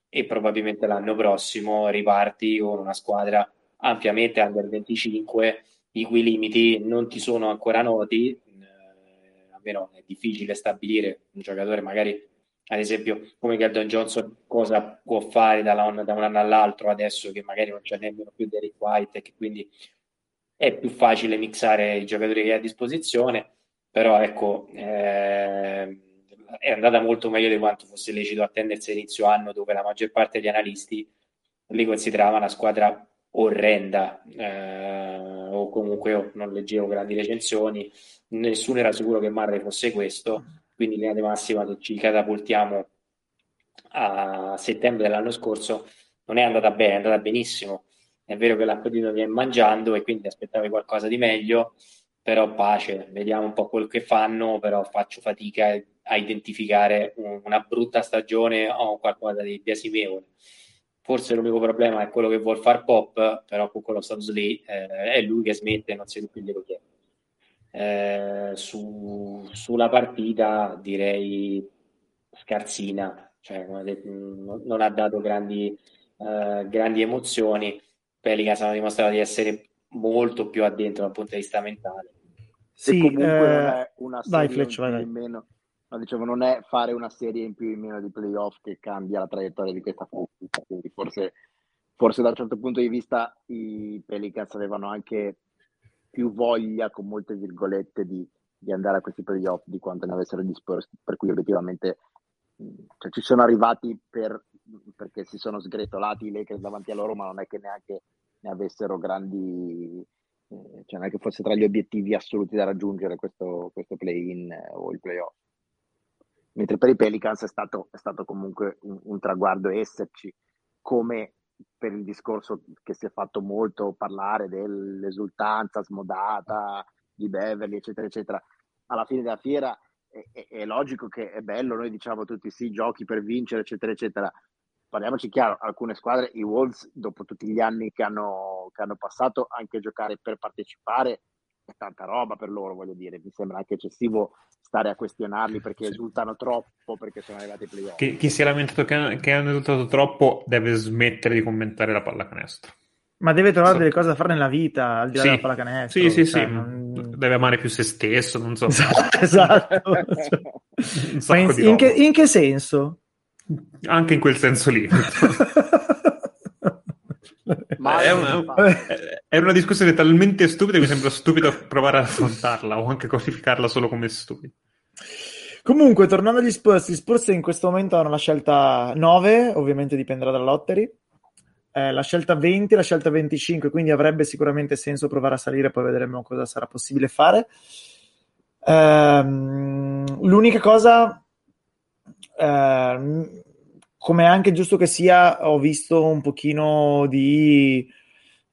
e probabilmente l'anno prossimo riparti con una squadra ampiamente under 25 i cui limiti non ti sono ancora noti, almeno è difficile stabilire un giocatore magari ad esempio come Galdon Johnson cosa può fare da, un, da un anno all'altro adesso che magari non c'è nemmeno più Derek White e che quindi è più facile mixare i giocatori che hai a disposizione. Però ecco eh, è andata molto meglio di quanto fosse lecito attendersi all'inizio anno dove la maggior parte degli analisti li considerava una squadra orrenda eh, o comunque io non leggevo grandi recensioni nessuno era sicuro che Murray fosse questo quindi linea di massima se ci catapultiamo a settembre dell'anno scorso non è andata bene, è andata benissimo è vero che l'appetito viene mangiando e quindi aspettavi qualcosa di meglio però pace, vediamo un po' quello che fanno però faccio fatica a identificare una brutta stagione o qualcosa di biasimevole Forse l'unico problema è quello che vuol far pop, però con quello status lì eh, è lui che smette non si più glielo chiede. Eh, su, sulla partita direi scarsina, cioè, detto, non ha dato grandi, eh, grandi emozioni. Pelicans hanno dimostrato di essere molto più addentro dal punto di vista mentale. Sì, comunque non eh, è una serie vai, Fletch, vai, vai. meno ma dicevo non è fare una serie in più in meno di playoff che cambia la traiettoria di questa partita, quindi forse, forse da un certo punto di vista i Pelicans avevano anche più voglia, con molte virgolette, di, di andare a questi playoff di quanto ne avessero Spurs, per cui obiettivamente cioè, ci sono arrivati per, perché si sono sgretolati i Lakers davanti a loro, ma non è che neanche ne avessero grandi, eh, cioè non è che fosse tra gli obiettivi assoluti da raggiungere questo, questo play-in eh, o il playoff. Mentre per i Pelicans è stato, è stato comunque un, un traguardo esserci, come per il discorso che si è fatto molto parlare dell'esultanza smodata di Beverly, eccetera, eccetera. Alla fine della fiera è, è, è, logico che è bello, noi diciamo tutti sì, giochi per vincere, eccetera, eccetera. Parliamoci chiaro, alcune squadre, i Wolves, dopo tutti gli anni che hanno, che hanno passato, anche giocare per partecipare tanta roba per loro, voglio dire. Mi sembra anche eccessivo stare a questionarli perché esultano troppo, perché sono arrivati ai playoff. Chi, chi si è lamentato che, che hanno esultato troppo deve smettere di commentare la pallacanestro. Ma deve trovare so. delle cose da fare nella vita, al di là sì. della pallacanestro. Sì, sì, cioè, sì. Non... Deve amare più se stesso, non so. esatto. Ma in, in, che, in che senso? Anche in quel senso lì. Ma è una, è una, discussione talmente stupida che mi sembra stupido provare ad affrontarla o anche codificarla solo come stupida. Comunque, tornando agli Spurs, gli Spurs in questo momento hanno la scelta 9, ovviamente dipenderà dalla lottery, eh, la scelta 20 e la scelta 25, quindi avrebbe sicuramente senso provare a salire, poi vedremo cosa sarà possibile fare. Ehm, l'unica cosa, ehm, come anche giusto che sia, ho visto un pochino di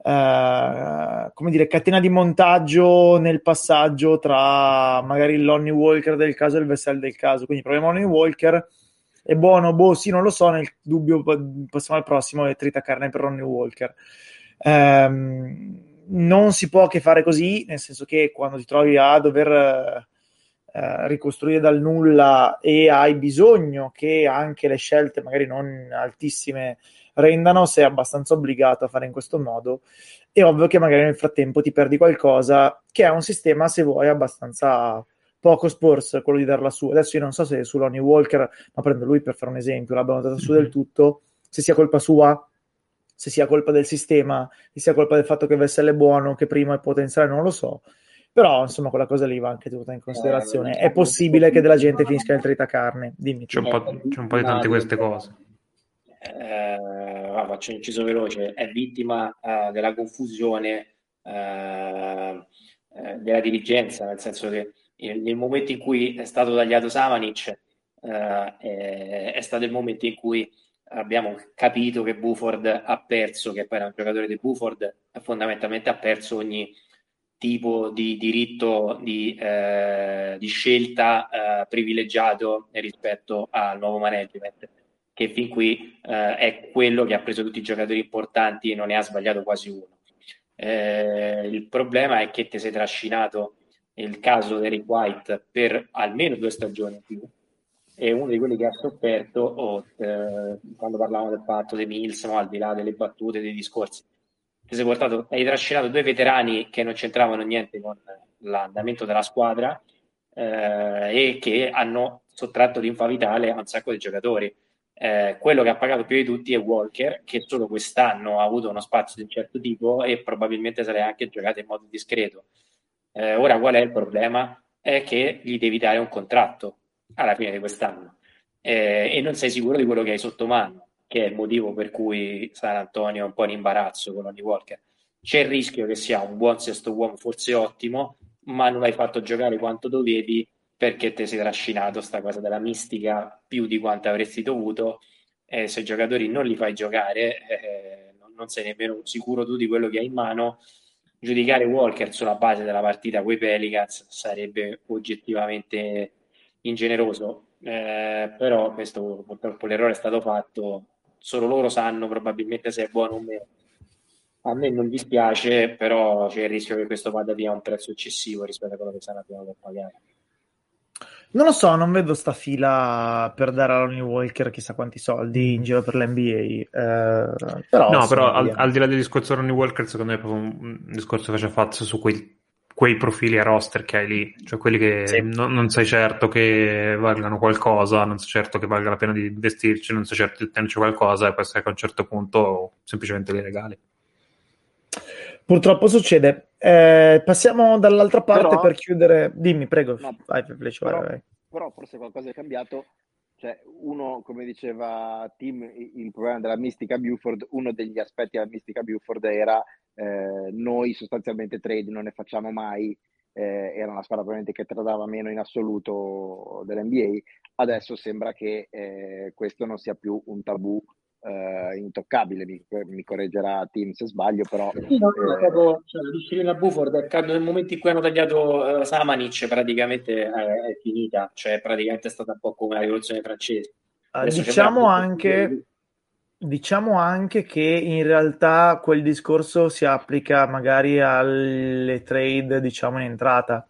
eh, come dire, catena di montaggio nel passaggio tra magari Lonnie Walker del caso e il Vessel del caso. Quindi proviamo Lonnie Walker. È buono? Boh, sì, non lo so. Nel dubbio, passiamo al prossimo e trita carne per Lonnie Walker. Um, non si può che fare così, nel senso che quando ti trovi a dover eh, ricostruire dal nulla e hai bisogno che anche le scelte magari non altissime rendano, sei abbastanza obbligato a fare in questo modo. È ovvio che magari nel frattempo ti perdi qualcosa, che è un sistema, se vuoi, abbastanza poco Spurs, quello di darla su. Adesso io non so se su Lonnie Walker, ma prendo lui per fare un esempio, l'abbiamo data su del tutto, se sia colpa sua, se sia colpa del sistema, se sia colpa del fatto che Vessel è buono, che prima è potenziale, non lo so però, insomma, quella cosa lì va anche tenuta in considerazione. È possibile che della gente finisca il trita carne. Dimmi. C'è un, po', c'è un po' di tante queste cose. Eh, faccio un inciso veloce. È vittima eh, della confusione eh, eh della dirigenza, nel senso che nel momento in cui è stato tagliato Samanic eh, è, è stato il momento in cui abbiamo capito che Buford ha perso, che poi era un giocatore di Buford, fondamentalmente ha perso ogni tipo di diritto di, eh, di scelta eh, privilegiato rispetto al nuovo management, che fin qui eh, è quello che ha preso tutti i giocatori importanti e non ne ha sbagliato quasi uno. Eh, il problema è che ti sei trascinato il caso di Eric White per almeno due stagioni in più è uno di quelli che ha sofferto oh, quando parlavamo del fatto dei Mills, no? al di là delle battute, dei discorsi sei portato, hai trascinato due veterani che non c'entravano niente con l'andamento della squadra eh, e che hanno sottratto l'infa vitale a un sacco di giocatori. Eh, quello che ha pagato più di tutti è Walker, che solo quest'anno ha avuto uno spazio di un certo tipo e probabilmente sarà anche giocato in modo discreto. Eh, ora qual è il problema? È che gli devi dare un contratto alla fine di quest'anno eh, e non sei sicuro di quello che hai sotto mano che è il motivo per cui San Antonio è un po' in imbarazzo con Lonnie Walker. C'è il rischio che sia un buon sesto uomo, forse ottimo, ma non l'hai fatto giocare quanto dovevi perché ti sei trascinato sta cosa della mistica più di quanto avresti dovuto. E se i giocatori non li fai giocare, eh, non sei nemmeno sicuro tu di quello che hai in mano. Giudicare Walker sulla base della partita con i Pelicans sarebbe oggettivamente ingeneroso, eh, però questo purtroppo l'errore è stato fatto solo loro sanno probabilmente se è buono o meno. A me non dispiace, però c'è il rischio che questo vada via a un prezzo eccessivo rispetto a quello che sarà abbiamo da pagare. Non lo so, non vedo sta fila per dare a Ronnie Walker chissà quanti soldi in giro per l'NBA. Eh, però, no, però al, al, di là del discorso Ronnie Walker, secondo me è proprio un, un discorso che c'è fatto su quei quei profili a roster che hai lì, cioè quelli che sì. non, non, sei certo che valgano qualcosa, non sei certo che valga la pena di investirci, non sei certo di tenerci qualcosa e poi sai che a un certo punto semplicemente li regali. Purtroppo succede. Eh, passiamo dall'altra parte Però- per chiudere. Dimmi, prego. No, vai, vai, però- vai. però forse qualcosa è cambiato. Cioè, uno, come diceva Tim, il problema della mistica Buford, uno degli aspetti della mistica Buford era eh, noi sostanzialmente trade non ne facciamo mai, eh, era una squadra probabilmente che tradava meno in assoluto dell'NBA, adesso sembra che eh, questo non sia più un tabù eh, intoccabile, mi, mi correggerà Tim se sbaglio, però... Sì, no, eh, proprio, cioè, disciplina Buford nel momento in cui hanno tagliato eh, Samanic, praticamente è, è finita, cioè praticamente è stata un po' come la rivoluzione francese. Ah, Adesso diciamo anche, diciamo anche che in realtà quel discorso si applica magari alle trade, diciamo, in entrata.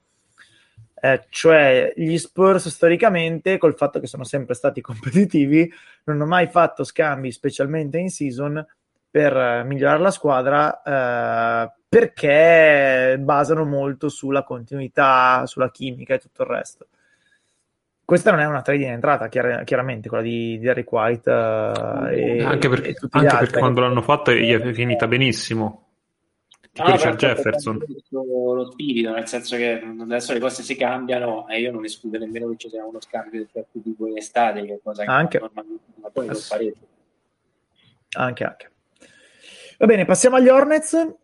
Eh, cioè, gli Spurs storicamente, col fatto che sono sempre stati competitivi, non hanno mai fatto scambi, specialmente in season, per eh, migliorare la squadra, eh, perché basano molto sulla continuità, sulla chimica e tutto il resto. Questa non è una trade in entrata, chiar- chiaramente, quella di, di Derrick White eh, e, anche e perché, anche altri. perché quando l'hanno fatto gli è finita benissimo. Tipo No, Richard Jefferson. Lo spirito, nel senso che adesso le cose si cambiano e io non escludo nemmeno che ci sia uno scambio di certo tipo in estate, che è cosa che Anche. normalmente ma poi lo farete. Anche, anche. Va bene, passiamo agli Hornets,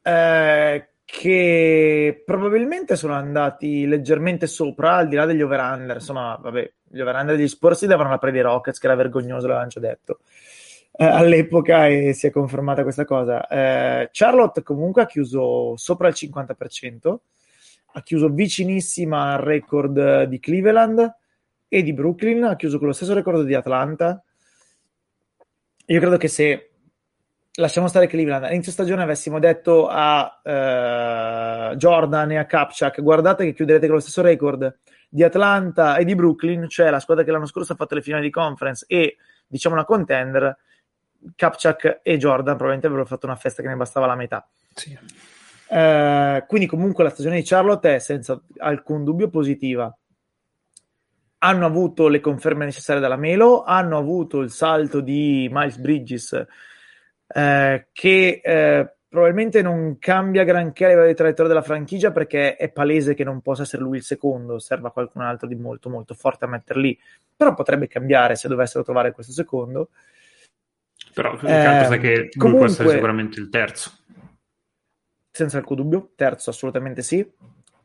eh, che probabilmente sono andati leggermente sopra, al di là degli over-under. Insomma, vabbè, gli over-under degli Spurs si davano la preda ai Rockets, che era vergognoso, l'avevamo già detto eh, all'epoca e si è confermata questa cosa. Eh, Charlotte comunque ha chiuso sopra il 50%, ha chiuso vicinissima al record di Cleveland e di Brooklyn, ha chiuso con lo stesso record di Atlanta. Io credo che se lasciamo stare Cleveland, all'inizio stagione avessimo detto a eh, Jordan e a Kapchak guardate che chiuderete con lo stesso record di Atlanta e di Brooklyn, cioè la squadra che l'anno scorso ha fatto le finali di conference e diciamo una contender, Kapchak e Jordan probabilmente avrebbero fatto una festa che ne bastava la metà. Sì. Eh, quindi comunque la stagione di Charlotte è senza alcun dubbio positiva. Hanno avuto le conferme necessarie dalla Melo, hanno avuto il salto di Miles Bridges eh, che eh, probabilmente non cambia granché a livello di traiettoria della franchigia perché è palese che non possa essere lui il secondo, serva qualcun altro di molto molto forte a mettere lì, però potrebbe cambiare se dovessero trovare questo secondo. Però Eh, pensa che comunque- può essere sicuramente il terzo. senza alcun dubbio, terzo assolutamente sì.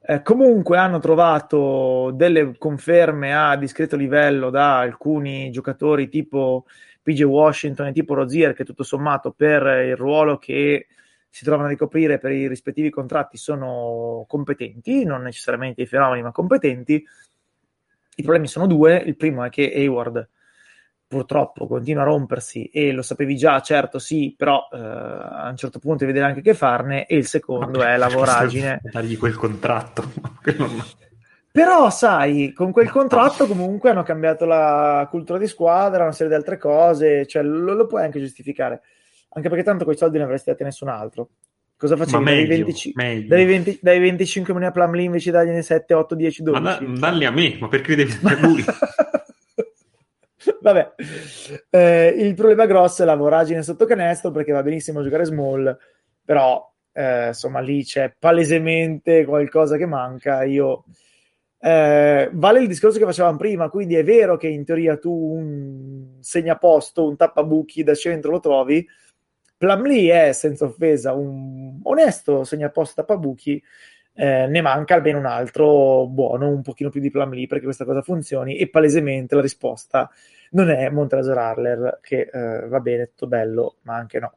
Eh, comunque hanno trovato delle conferme a discreto livello da alcuni giocatori tipo PJ Washington e tipo Rozier che tutto sommato per il ruolo che si trovano a ricoprire per i rispettivi contratti sono competenti, non necessariamente i fenomeni ma competenti. I problemi sono due, il primo è che Hayward purtroppo continua a rompersi e lo sapevi già, certo sì, però eh, a un certo punto devi vedere anche che farne e il secondo è la voragine. Dargli quel contratto. Però sai, con quel contratto comunque hanno cambiato la cultura di squadra, una serie di altre cose, cioè lo, lo puoi anche giustificare, anche perché tanto quei soldi ne avresti dati a nessun altro. Cosa facevi? 25, meglio. davi 20 davi 25 milioni a Plumlee invece di dargliene 7, 8, 10, 12. Ma da- dalli a me, ma perché devi dare a lui? Vabbè, Eh, il problema grosso è la voragine sotto canestro perché va benissimo giocare small, però eh, insomma lì c'è palesemente qualcosa che manca. Io eh, vale il discorso che facevamo prima, quindi è vero che in teoria tu un segnaposto, un tappabuchi da centro lo trovi. Plumlee è senza offesa un onesto segnaposto tappabuchi. Eh, ne manca almeno un altro buono, un pochino più di Plumlee perché questa cosa funzioni e palesemente la risposta non è Montrezl Harler che eh, va bene, tutto bello, ma anche no.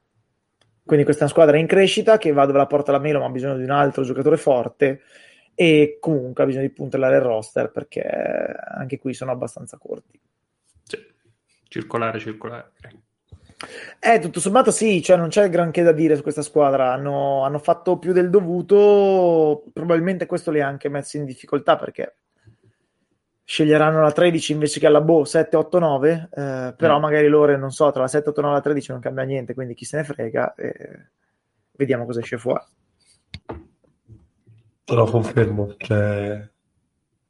Quindi questa è una squadra in crescita che va dove la porta la Melo, ma ha bisogno di un altro giocatore forte e comunque ha bisogno di puntellare il roster perché anche qui sono abbastanza corti. Sì. Circolare, circolare. Eh, tutto sommato sì, cioè non c'è granché da dire su questa squadra, hanno, hanno fatto più del dovuto, probabilmente questo li ha anche messi in difficoltà perché sceglieranno la 13 invece che alla Bo 7, 8, 9, eh, però Mm. magari loro, non so, tra la 7, 8, 9 e la 13 non cambia niente, quindi chi se ne frega, e vediamo cosa esce fuori. Però confermo, cioè,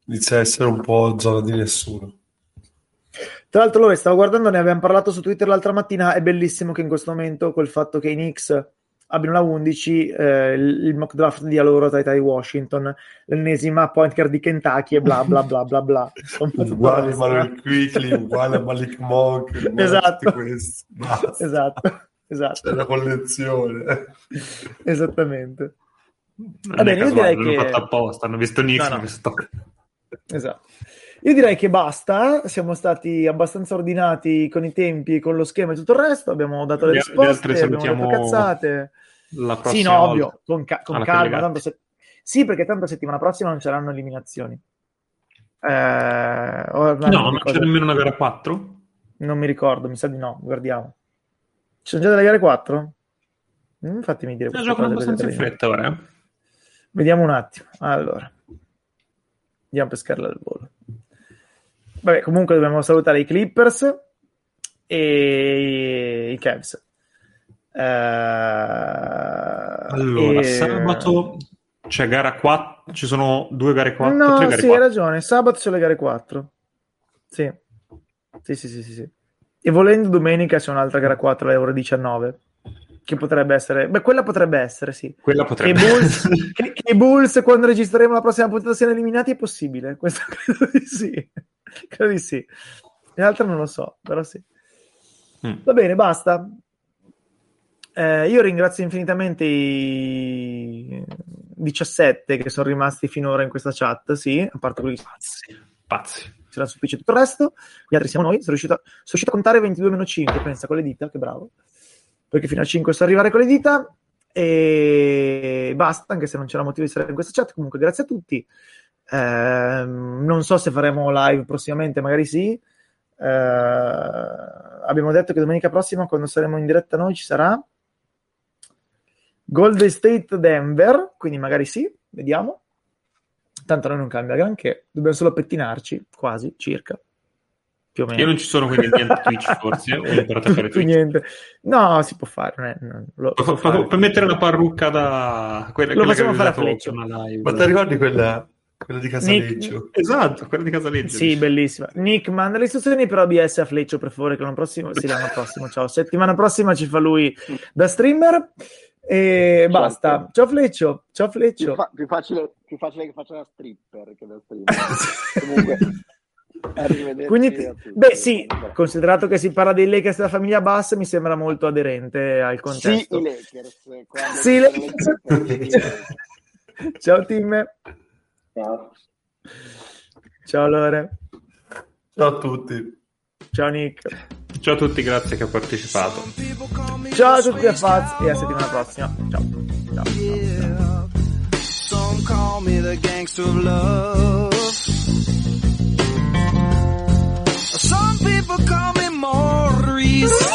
inizia a essere un po' zona di nessuno. Tra l'altro, Lore, stavo guardando, ne abbiamo parlato su Twitter l'altra mattina. È bellissimo che in questo momento, col fatto che i Knicks abbiano la 11, eh, il, mock draft dia loro Tai Washington, l'ennesima point guard di Kentucky e bla bla bla bla bla. Uguale la Manuel Quickly, uguale a Malik Monk, a Esatto. Esatto, esatto, C'è la collezione. esattamente. Va bene, io direi che- fatto apposta, hanno visto Nix, No, no. hanno visto... Esatto. Io direi che basta, siamo stati abbastanza ordinati con i tempi, con lo schema e tutto il resto, abbiamo dato le Le- le risposte, altre abbiamo detto cazzate. La Sì, prossima no, volta. ovvio, con, ca- con calma. Tanto se- Sì, perché tanto settimana prossima non ci saranno eliminazioni. Eh, No, non c'è nemmeno una gara 4? non mi ricordo, mi sa di no, guardiamo. Ci sono già delle gare 4? Mm, fatemi dire giocano abbastanza in fretta ora, eh. Vediamo un attimo. Allora, andiamo a pescarla al volo. Vabbè, comunque dobbiamo salutare i Clippers e i Cavs. Eh, Allora, e- sabato c'è gara 4, ci sono due gare 4, No, gare sì, hai 4. ragione. Sabato c'è le gare 4. Sì. Sì, sì, sì, sì, sì. E volendo domenica c'è un'altra gara 4 alle ore 19. Che potrebbe essere... Beh, quella potrebbe essere, sì. Quella Che potrebbe Bulls, che, che i Bulls, quando registreremo la prossima puntata siano eliminati è possibile. Questo credo di sì. Credo di sì. Le altre non lo so, però sì. Mm. Va bene, basta. Eh, io ringrazio infinitamente i 17 che sono rimasti finora in questa chat, sì, a parte quelli che Pazzi, pazzi. ce l'ha sufficiente tutto il resto. Gli altri siamo noi. Sono riuscito, a, sono riuscito a contare 22 5, pensa, con le dita, che bravo. Perché fino a 5 so arrivare con le dita. E basta, anche se non c'era motivo di stare in questa chat. Comunque, grazie a tutti. Ehm, non so se faremo live prossimamente, magari sì. Eh, abbiamo detto che domenica prossima, quando saremo in diretta noi, ci sarà Golden State Denver. Quindi magari sì, vediamo. Tanto noi non cambia granché, dobbiamo solo pettinarci, quasi, circa. Più o meno. Io non ci sono quindi niente Twitch forse, o imparate a fare Più Twitch. niente. No, si può fare. non è- non- lo- Fa- fa- fa- Puoi mettere una parrucca da quella, Lo che fare a Fleccio. per. Ma ti ricordi quella, quella di Casaleggio? Esatto, quella di Casaleggio. Sì, bellissima. Nick, manda le istruzioni per OBS a Fleccio, per favore, che l'anno prossimo, sì, l'anno prossimo, ciao. Settimana prossima ci fa lui da streamer e basta. Ciao Fleccio, ciao Più, Fleccio. fa- più facile, più facile che faccia da stripper che da streamer. Comunque, Quindi, beh, sì, considerato che si parla dei Lakers della famiglia Bass, mi sembra molto aderente al Sì, contesto. i Lakers. quando Sì, i Lakers. I Lakers. Ciao Tim, Ciao. ciao Lore, Ciao a tutti. ciao Nick, Ciao a tutti, grazie che ha partecipato. ciao a tutti a Faz e a settimana prossima. Ciao. ciao. Yeah. Some call me the gangster of love. Some people call me Maurice.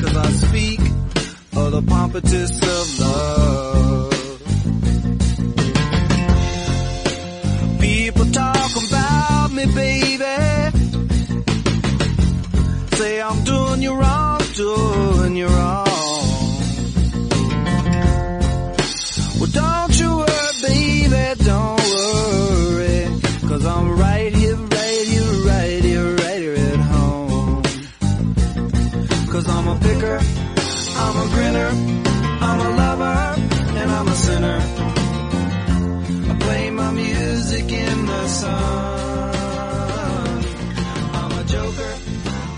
Cause I speak of the pompatus of love. People talk about me, baby. Say I'm doing you wrong, doing you wrong. I'm a I'm a lover, and I'm a sinner. I play my music in the sun. I'm a joker,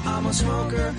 I'm a smoker,